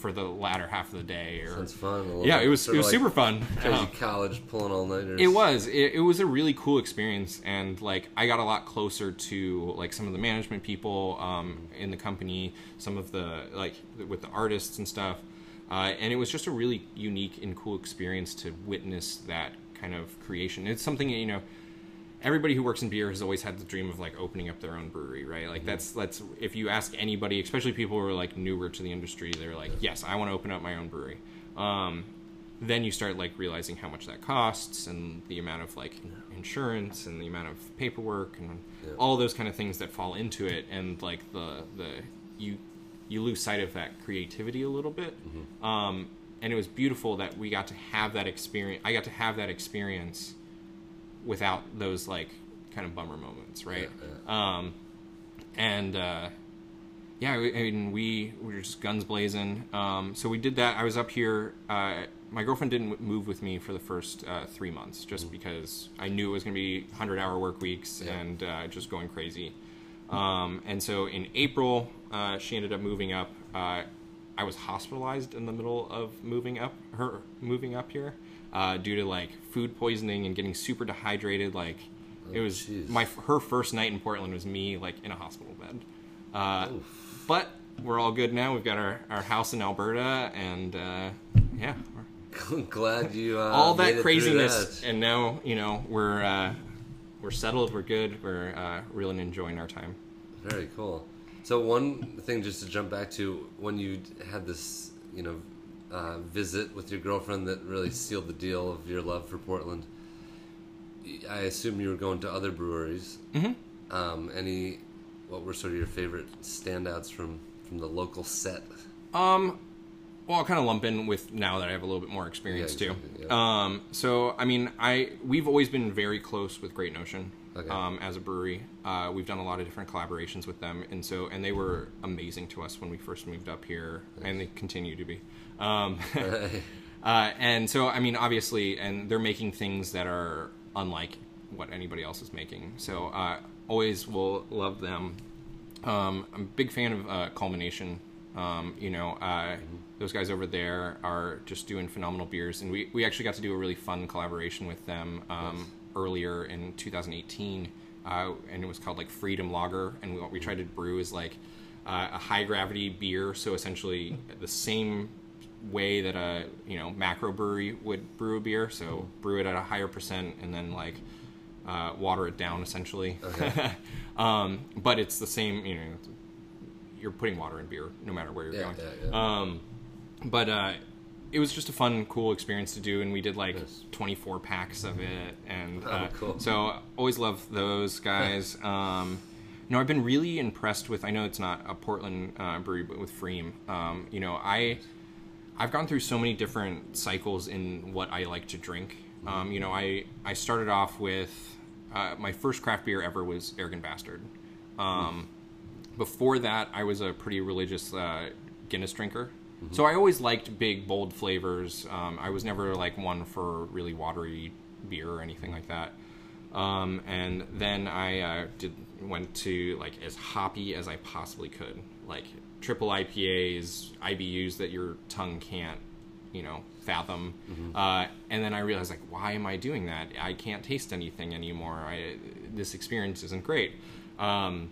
for the latter half of the day. Or Sounds fun. a yeah, it was it was like super fun. Um, college pulling all nighters. it was. It, it was a really cool experience, and like I got a lot closer to like some of the management people um, in the company, some of the like with the artists and stuff, uh, and it was just a really unique and cool experience to witness that kind of creation. It's something you know. Everybody who works in beer has always had the dream of like opening up their own brewery, right? Like that's that's if you ask anybody, especially people who are like newer to the industry, they're like, "Yes, I want to open up my own brewery." Um, then you start like realizing how much that costs and the amount of like insurance and the amount of paperwork and Yeah. all those kind of things that fall into it and like the the you you lose sight of that creativity a little bit um, and it was beautiful that we got to have that experience i got to have that experience without those like kind of bummer moments, right? Yeah, Um, and uh, yeah, I mean, we, we were just guns blazing. Um, so we did that. I was up here. Uh, my girlfriend didn't move with me for the first uh, three months just because I knew it was going to be 100 hour work weeks Yeah. and uh, just going crazy. Um, and so in April, uh, she ended up moving up. Uh, I was hospitalized in the middle of moving up her moving up here uh, due to like food poisoning and getting super dehydrated. Like it Oh, was jeez. my her first night in Portland was me like in a hospital bed. Uh, but we're all good now. We've got our, our house in Alberta, and uh, yeah, we're- Glad you uh, all it that craziness, that. and now you know we're uh, we're settled. We're good. We're uh, really enjoying our time. Very cool. So one thing, just to jump back to when you had this, you know, uh, visit with your girlfriend that really sealed the deal of your love for Portland. I assume you were going to other breweries. Mm-hmm. Um, any, what were sort of your favorite standouts from from the local set? Um, well, I'll kind of lump in with now that I have a little bit more experience Yeah, too. yeah. Um, so I mean, I we've always been very close with Great Notion. Okay. Um, as a brewery, uh, we've done a lot of different collaborations with them, and so and they were amazing to us when we first moved up here, and they continue to be. Um, uh, and so I mean, obviously, and they're making things that are unlike what anybody else is making. So uh, always will love them. Um, I'm a big fan of uh, Culmination. Um, you know, uh, those guys over there are just doing phenomenal beers, and we, we actually got to do a really fun collaboration with them um, earlier in 2018, uh, and it was called like Freedom Lager, and what we tried to brew is like uh, a high gravity beer, so essentially the same way that a you know macro brewery would brew a beer, so brew it at a higher percent, and then like uh, water it down essentially. um, but it's the same, you know, you're putting water in beer no matter where you're Yeah, going. yeah, yeah. Um, but uh, it was just a fun, cool experience to do, and we did like Nice. 24 packs of it, and Oh, uh, cool. so always love those guys. um, you know, I've been really impressed with. I know it's not a Portland uh, brewery, but with Freem. Um, you know, I I've gone through so many different cycles in what I like to drink. Um, you know, I I started off with uh, my first craft beer ever was Arrogant Bastard. Um, before that, I was a pretty religious uh, Guinness drinker. So I always liked big, bold flavors. Um, I was never like one for really watery beer or anything like that. Um, and then I uh, did went to like as hoppy as I possibly could, like triple IPAs, IBUs that your tongue can't, you know, fathom. Uh, and then I realized like, why am I doing that? I can't taste anything anymore. I this experience isn't great. Um,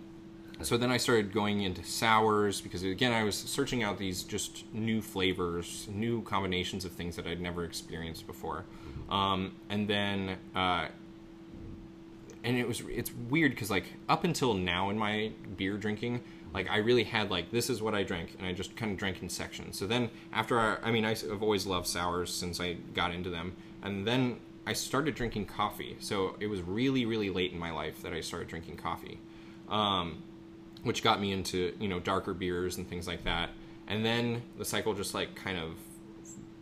so then I started going into sours because again I was searching out these just new flavors, new combinations of things that I'd never experienced before, um, and then uh, and it was it's weird because like up until now in my beer drinking like i really had like this is what i drank and i just kind of drank in sections. So then after I, I mean I, have always loved sours since i got into them. And then i started drinking coffee. So it was really really late in my life that i started drinking coffee um, which got me into you know darker beers and things like that. And then the cycle just like kind of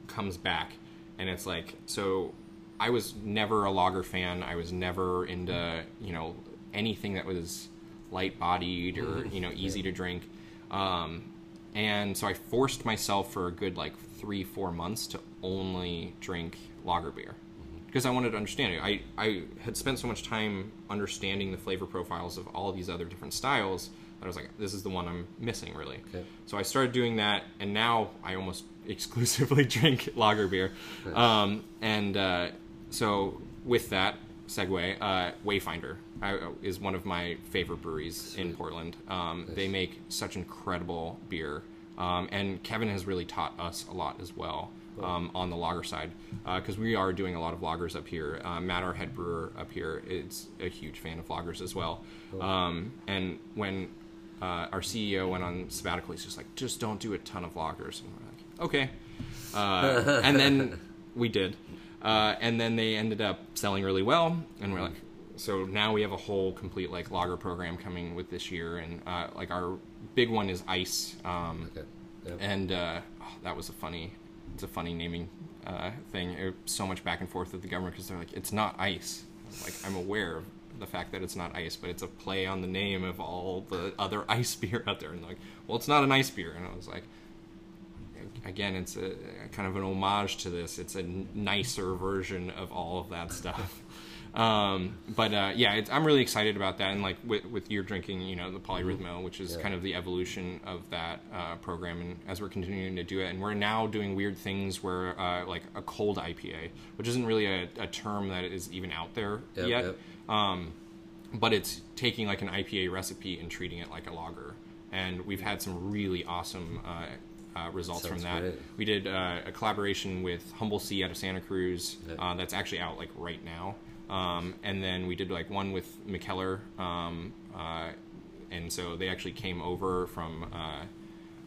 comes back. And it's like so i was never a lager fan. I was never into you know anything that was light bodied or you know easy to drink. Um, and so i forced myself for a good like three four months to only drink lager beer. Because i wanted to understand it. I, I had spent so much time understanding the flavor profiles of all these other different styles that i was like this is the one i'm missing really. Okay. so I started doing that, and now I almost exclusively drink lager beer. Um, and uh, so with that segue, uh, Wayfinder uh, is one of my favorite breweries in Portland. Um, They make such incredible beer, um, and Kevin has really taught us a lot as well. Um, on the lager side, because we are doing a lot of lagers up here. Uh, Matt, our head brewer up here, is a huge fan of lagers as well. Um, and when uh, our CEO went on sabbatical. He's just like, just don't do a ton of lagers," And we're like, okay. Uh, and then we did. Uh, and then they ended up selling really well. And we're like, so now we have a whole complete like lager program coming with this year. And uh, like our big one is Ice. Um, Okay. Yeah. and uh, oh, that was a funny it's a funny naming uh, thing it, so much back and forth with the government because they're like it's not ice like I'm aware of the fact that it's not ice, but it's a play on the name of all the other ice beer out there. And like, well, it's not an ice beer, and I was like, again, it's a, kind of an homage to this. It's a n- nicer version of all of that stuff. Um, but uh, yeah, it's, I'm really excited about that, and like with, with your drinking, you know, the polyrhythmo, which is Yeah. kind of the evolution of that uh, program, and as we're continuing to do it, and we're now doing weird things where uh, like a cold IPA, which isn't really a, a term that is even out there Yep, yet, yep. um, but it's taking like an IPA recipe and treating it like a lager, and we've had some really awesome. Uh, uh, results Sounds from that. great. We did uh, a collaboration with Humble Sea out of Santa Cruz. Yeah. Uh, that's actually out like right now. Um, and then we did like one with Mikkeller, um, uh, and so they actually came over from uh,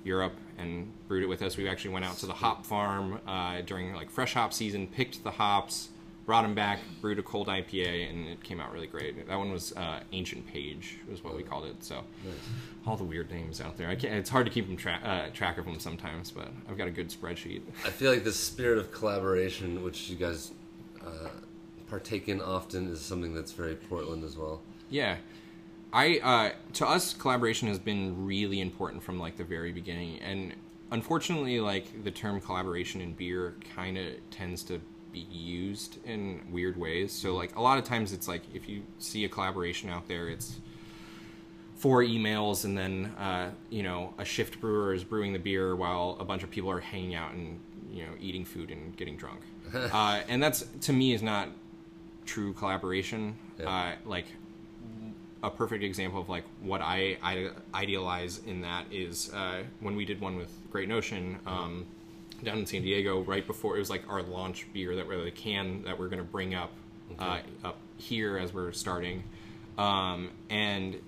Europe and brewed it with us. We actually went out to the hop farm uh, during like fresh hop season, picked the hops, brought them back, brewed a cold IPA, and it came out really great. That one was uh, Ancient Page, was what we called it. So all the weird names out there. It's hard to keep them tra- uh, track of them sometimes, but I've got a good spreadsheet. I feel like the spirit of collaboration, which you guys uh, partake in often, is something that's very Portland as well. Yeah. I uh, to us collaboration has been really important from like the very beginning and unfortunately like the term collaboration in beer kind of tends to be used in weird ways. So like a lot of times it's like if you see a collaboration out there it's four emails and then uh, you know a shift brewer is brewing the beer while a bunch of people are hanging out and you know eating food and getting drunk. uh, and that's to me is not true collaboration. Yeah. Uh, like a perfect example of like what I, I idealize in that is uh, when we did one with Great Notion um, down in San Diego right before it was like our launch beer that we're the can that we're going to bring up uh, up here as we're starting, um, and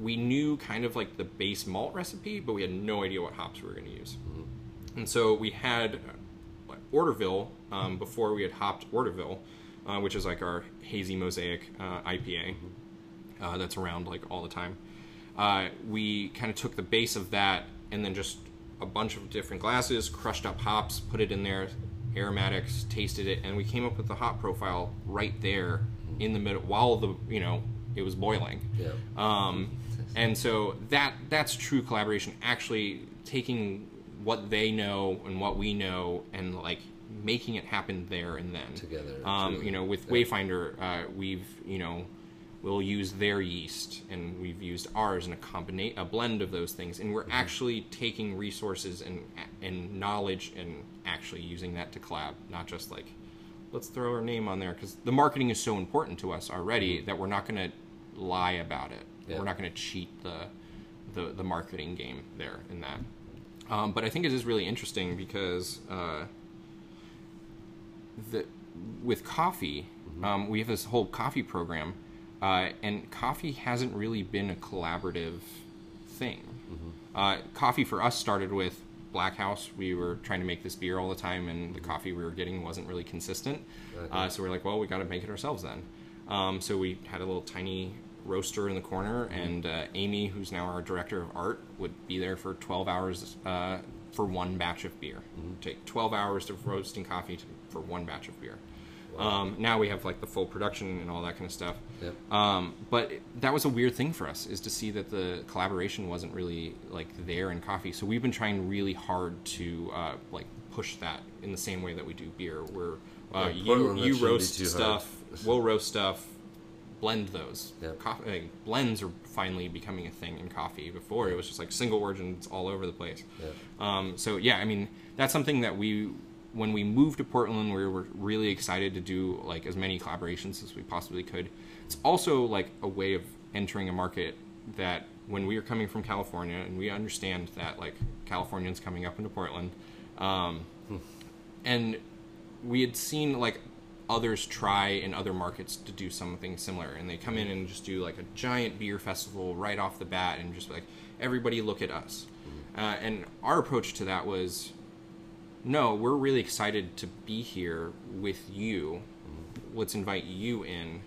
we knew kind of like the base malt recipe, but we had no idea what hops we were going to use. And so we had uh, Orderville um, before we had hopped Orderville, uh, which is like our hazy mosaic uh, IPA uh, that's around like all the time. Uh, we kind of took the base of that and then just a bunch of different glasses, crushed up hops, put it in there, aromatics, tasted it, and we came up with the hop profile right there in the middle while the you know it was boiling. Yeah. Um, and so that that's true collaboration. Actually, taking what they know and what we know, and like making it happen there and then Together, Um, you know, with Yeah. Wayfinder, uh, we've you know we'll use their yeast and we've used ours and a combinate a blend of those things, and Mm-hmm. we're actually taking resources and and knowledge and actually using that to collab, not just like let's throw our name on there because the marketing is so important to us already that we're not going to lie about it. Mm-hmm. Yeah. We're not going to cheat the, the the marketing game there in that. Um, but I think it is really interesting because uh, the with coffee, um, we have this whole coffee program, uh, and coffee hasn't really been a collaborative thing. Uh, coffee for us started with Black House. We were trying to make this beer all the time, and the coffee we were getting wasn't really consistent. Uh, so we're like, well, we got to make it ourselves then. Um, so we had a little tiny roaster in the corner, and uh, Amy, who's now our director of art, would be there for 12 hours uh, for one batch of beer. Take 12 hours of roasting coffee to, for one batch of beer. Um, now we have like the full production and all that kind of stuff. Yep. Um, but that was a weird thing for us is to see that the collaboration wasn't really like there in coffee. So we've been trying really hard to uh, like push that in the same way that we do beer. Where uh, Yeah, you you roast stuff, we'll roast stuff, blend those. Yep. Coffee, like, blends are finally becoming a thing in coffee. Before it was just like single origins all over the place. Yep. Um, so yeah, I mean that's something that we when we moved to Portland, we were really excited to do like as many collaborations as we possibly could. It's also like a way of entering a market that when we are coming from California and we understand that like Californians coming up into Portland, um, and we had seen like others try in other markets to do something similar and they come in and just do like a giant beer festival right off the bat and just like everybody look at us uh, and our approach to that was no we're really excited to be here with you let's invite you in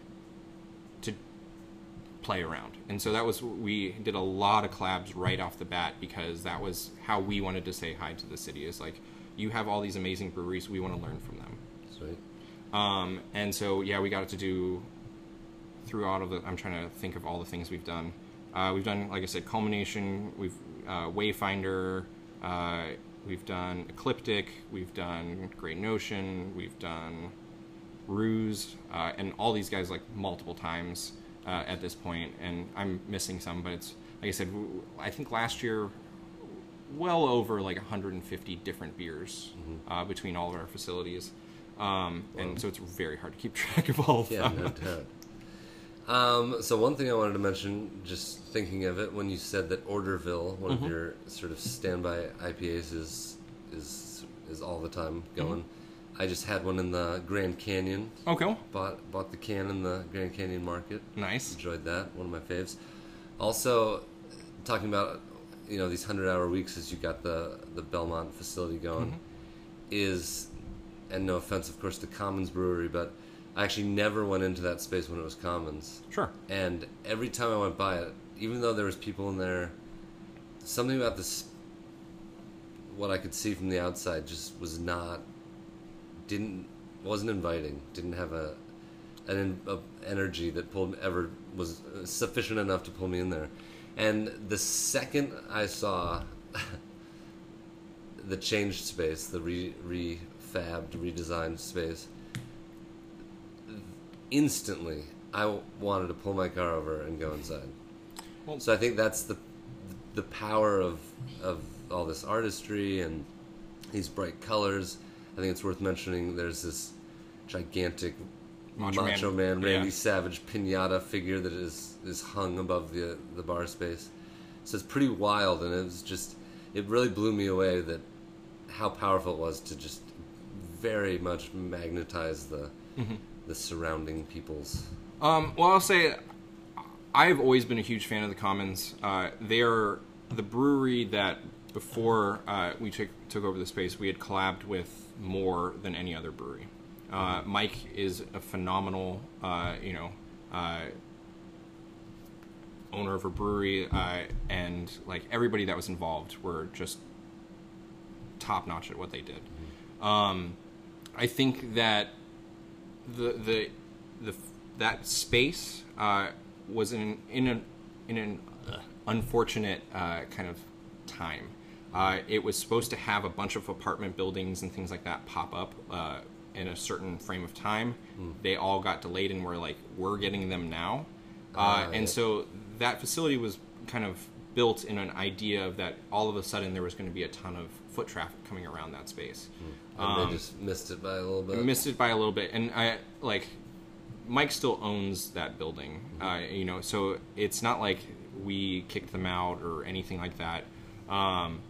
to play around and so that was we did a lot of collabs right off the bat because that was how we wanted to say hi to the city is like you have all these amazing breweries we want to learn from them Sweet. um, and so yeah, we got to do through all of the. I'm trying to think of all the things we've done. Uh, we've done, like I said, culmination. We've uh, Wayfinder. Uh, we've done Ecliptic. We've done Great Notion. We've done Ruse, uh, and all these guys like multiple times uh, at this point. And I'm missing some, but it's like I said. I think last year, well over like 150 different beers uh, between all of our facilities. Um, and so it's very hard to keep track of all of Yeah, them. no doubt. Um, so one thing I wanted to mention, just thinking of it, when you said that Orderville, one Mm-hmm. of your sort of standby IPAs, is is is all the time going. Mm-hmm. I just had one in the Grand Canyon. Oh, cool. Bought bought the can in the Grand Canyon Market. Nice. Enjoyed that. One of my faves. Also, talking about you know these hundred hour weeks as you got the the Belmont facility going Mm-hmm. is, and no offense, of course, to Commons Brewery, but I actually never went into that space when it was Commons. Sure. And every time I went by it, even though there was people in there, something about this, what I could see from the outside, just was not, didn't, wasn't inviting. Didn't have a, an a energy that pulled ever was sufficient enough to pull me in there. And the second I saw the changed space, the re refabbed, redesigned space, instantly I wanted to pull my car over and go inside. Well- so I think that's the the power of of all this artistry and these bright colors. I think it's worth mentioning. There's this gigantic Macho Macho, Man. Man, Randy Yeah. Savage pinata figure that is is hung above the the bar space. So it's pretty wild, and it was just it really blew me away that how powerful it was to just very much magnetize the Mm-hmm. The surrounding peoples. Um, well, I'll say I've always been a huge fan of the Commons. Uh, they're the brewery that before uh, we took took over the space, we had collabed with more than any other brewery. Uh, Mike is a phenomenal, uh, you know, uh, owner of a brewery, uh, and like everybody that was involved were just top notch at what they did. Um, I think that the the the that space uh, was in in an in an unfortunate uh, kind of time. Uh, it was supposed to have a bunch of apartment buildings and things like that pop up uh, in a certain frame of time. They all got delayed, and we're like, we're getting them now. Uh, Ah, and yeah. so that facility was kind of built in an idea of that all of a sudden there was going to be a ton of foot traffic coming around that space. And they just missed it by a little bit. Missed it by a little bit, and I like Mike still owns that building. Uh, you know, so it's not like we kicked them out or anything like that. Um,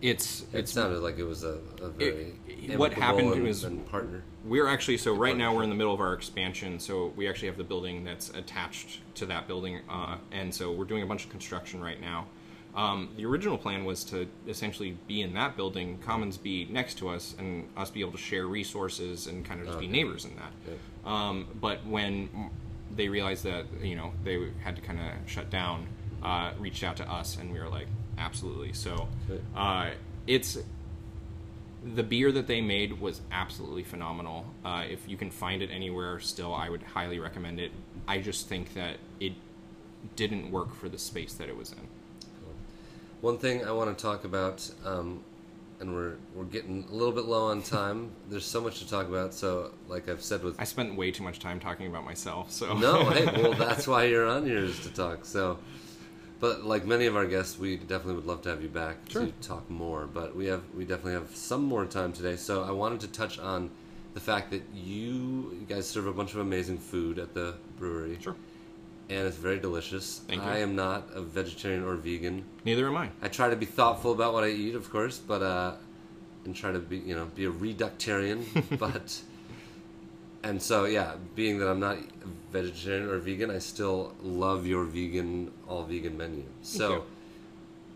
it's it it's sounded like it was a, a very it- what happened and, was- partner. we're actually so right now we're in the middle of our expansion so we actually have the building that's attached to that building uh, and so we're doing a bunch of construction right now. Um, the original plan was to essentially be in that building commons be next to us and us be able to share resources and kind of just be neighbors in that. Um, but when they realized that you know they had to kind of shut down uh, reached out to us and we were like absolutely so uh, it's the beer that they made was absolutely phenomenal. Uh, if you can find it anywhere, still, I would highly recommend it. I just think that it didn't work for the space that it was in. One thing I want to talk about, um, and we're we're getting a little bit low on time. There's so much to talk about. So, like I've said with I spent way too much time talking about myself. So no, hey, well, that's why you're on here is to talk. So, but like many of our guests, we definitely would love to have you back Sure. to talk more. But we have we definitely have some more time today. So I wanted to touch on the fact that you, you guys serve a bunch of amazing food at the brewery. sure. And it's very delicious. Thank you. I am not a vegetarian or vegan. Neither am I. I try to be thoughtful about what I eat, of course, but uh, and try to be you know be a reductarian, but and so yeah, being that I'm not vegetarian or vegan, I still love your vegan all vegan menu. So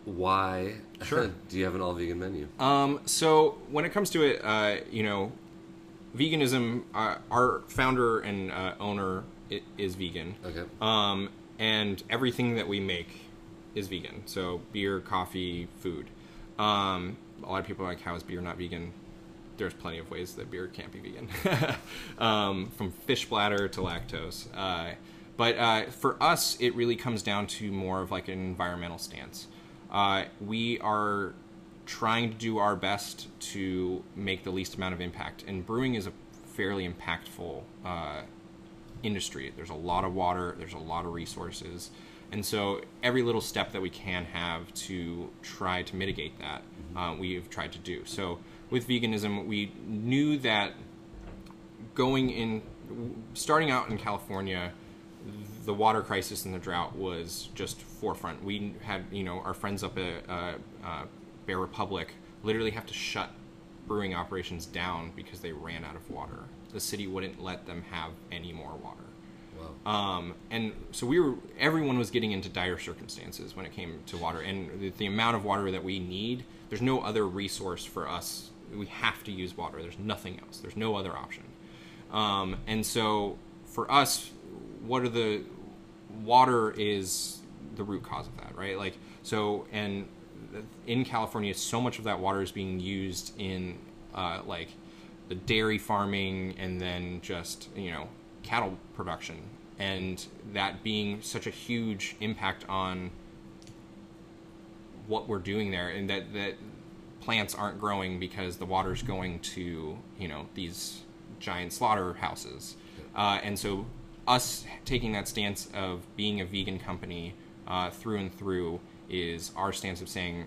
why Sure. do you have an all vegan menu? Um, so when it comes to it, uh, you know, veganism. Uh, our founder and uh, owner is vegan. Okay. Um, and everything that we make is vegan. So beer, coffee, food. Um, a lot of people are like, how is beer not vegan? There's plenty of ways that beer can't be vegan, um, from fish bladder to lactose. Uh, But uh, for us, it really comes down to more of like an environmental stance. Uh, we are trying to do our best to make the least amount of impact, and brewing is a fairly impactful uh, industry. There's a lot of water, there's a lot of resources, and so every little step that we can have to try to mitigate that, uh, we've tried to do. So with veganism, we knew that going in, starting out in California, the water crisis and the drought was just forefront. We had, you know, our friends up at uh, uh, Bear Republic literally have to shut brewing operations down because they ran out of water. The city wouldn't let them have any more water. Wow. Um, and so we were, everyone was getting into dire circumstances when it came to water. And the, the amount of water that we need, there's no other resource for us. We have to use water. There's nothing else. There's no other option. Um, and so for us, what are the water is the root cause of that, right? Like so, and in California, so much of that water is being used in uh, like the dairy farming and then just you know cattle production, and that being such a huge impact on what we're doing there, and that that plants aren't growing because the water's going to you know these giant slaughterhouses, uh, and so us taking that stance of being a vegan company uh, through and through is our stance of saying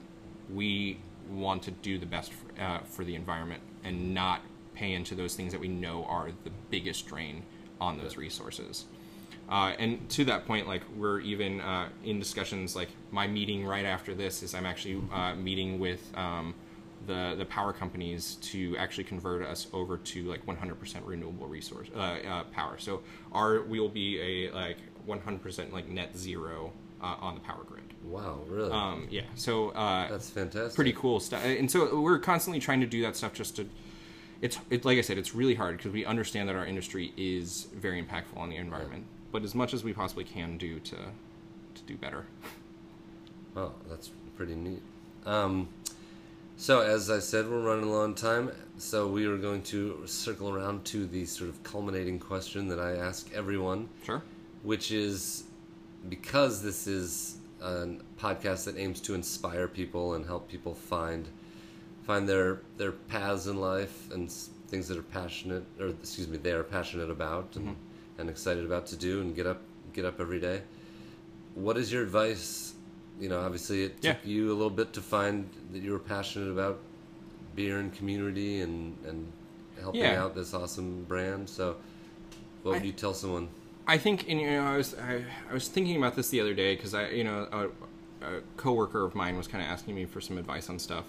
we want to do the best for, uh, for the environment and not pay into those things that we know are the biggest drain on those resources. Uh, and to that point, like we're even uh, in discussions. Like my meeting right after this is I'm actually uh, meeting with um, the the power companies to actually convert us over to like 100% renewable resource uh, uh, power. So our we will be a like 100% like net zero uh, on the power grid. Wow, really? Um, yeah, so uh, That's fantastic. pretty cool stuff. And so we're constantly trying to do that stuff just to. It's it, like I said, it's really hard because we understand that our industry is very impactful on the environment. But as much as we possibly can do to to do better. Wow, that's pretty neat. Um, so, as I said, we're running low on time, so we are going to circle around to the sort of culminating question that I ask everyone, Sure. which is because this is a podcast that aims to inspire people and help people find find their their paths in life and things that are passionate or excuse me they are passionate about and, mm-hmm. and excited about to do and get up get up every day what is your advice you know obviously it took Yeah. you a little bit to find that you were passionate about beer and community and and helping Yeah. out this awesome brand so what would I- you tell someone I think, and you know, I was I, I was thinking about this the other day because I, you know, a, a coworker of mine was kind of asking me for some advice on stuff,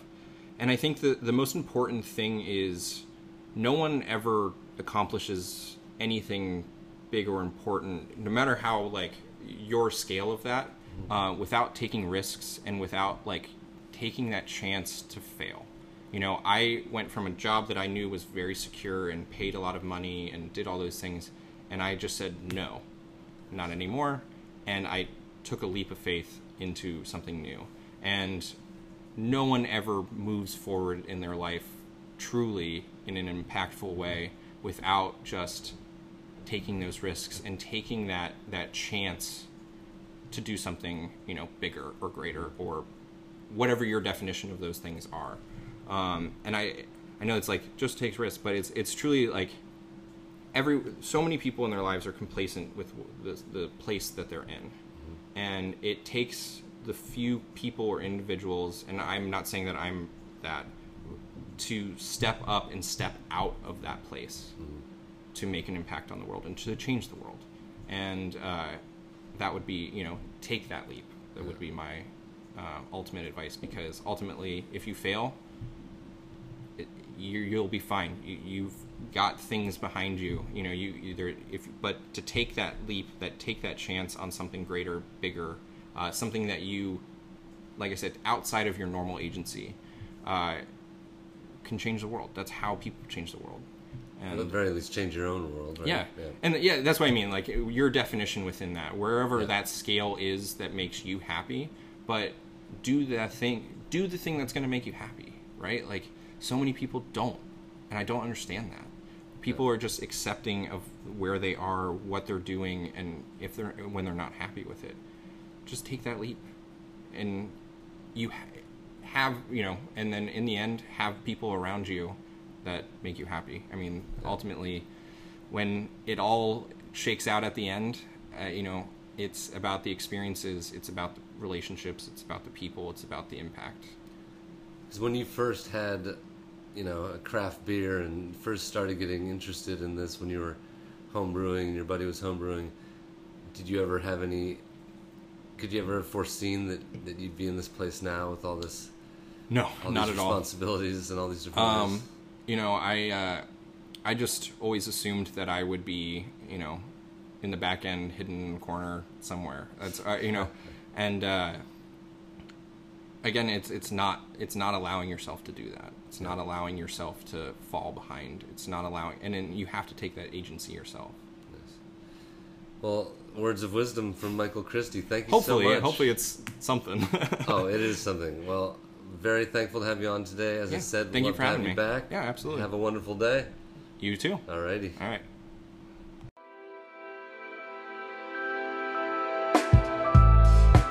and I think the the most important thing is no one ever accomplishes anything big or important, no matter how like your scale of that, uh, without taking risks and without like taking that chance to fail. You know, I went from a job that I knew was very secure and paid a lot of money and did all those things, and I just said no, not anymore, and I took a leap of faith into something new. And no one ever moves forward in their life truly in an impactful way without just taking those risks and taking that that chance to do something you know bigger or greater or whatever your definition of those things are. Um, and i i know it's like just takes risks but it's it's truly like every so many people in their lives are complacent with the, the place that they're in. And it takes the few people or individuals and i'm not saying that i'm that to step up and step out of that place to make an impact on the world and to change the world. And uh, that would be you know take that leap. That would be my uh, ultimate advice because ultimately if you fail it, you, you'll be fine. You, you've got things behind you. You know you either if but to take that leap that take that chance on something greater bigger uh, something that you like i said outside of your normal agency uh, can change the world. That's how people change the world at the very least change your own world right yeah. And yeah, that's what I mean. Like your definition within that, wherever that scale is that makes you happy, but do that thing, do the thing that's going to make you happy, right? Like so many people don't, and I don't understand that. People are just accepting of where they are, what they're doing, and if they're when they're not happy with it, just take that leap, and you ha- have you know, and then in the end, have people around you that make you happy. I mean, ultimately, when it all shakes out at the end, uh, you know, it's about the experiences, it's about the relationships, it's about the people, it's about the impact. Because when you first had, you know, a craft beer and first started getting interested in this when you were home brewing and your buddy was home brewing, did you ever have any? Could you ever have foreseen that, that you'd be in this place now with all this, No, all not these at all. responsibilities and all these different? Um? You know, I uh, I just always assumed that I would be, you know, in the back end, hidden corner somewhere. That's uh, you know, and uh, again, it's it's not it's not allowing yourself to do that. It's not allowing yourself to fall behind. It's not allowing, and then you have to take that agency yourself. Well, words of wisdom from Michael Christy. Thank you Hopefully, so much. hopefully it's something. oh, it is something. Well, very thankful to have you on today. As I said, thank you love for to have having you me. back. Yeah, absolutely. Have a wonderful day. you too. Alrighty. All right.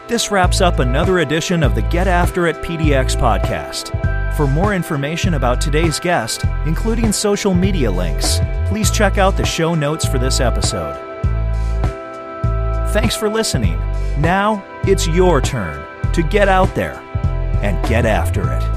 This wraps up another edition of the Get After It PDX podcast. For more information about today's guest, including social media links, please check out the show notes for this episode. Thanks for listening. Now it's your turn to get out there and get after it.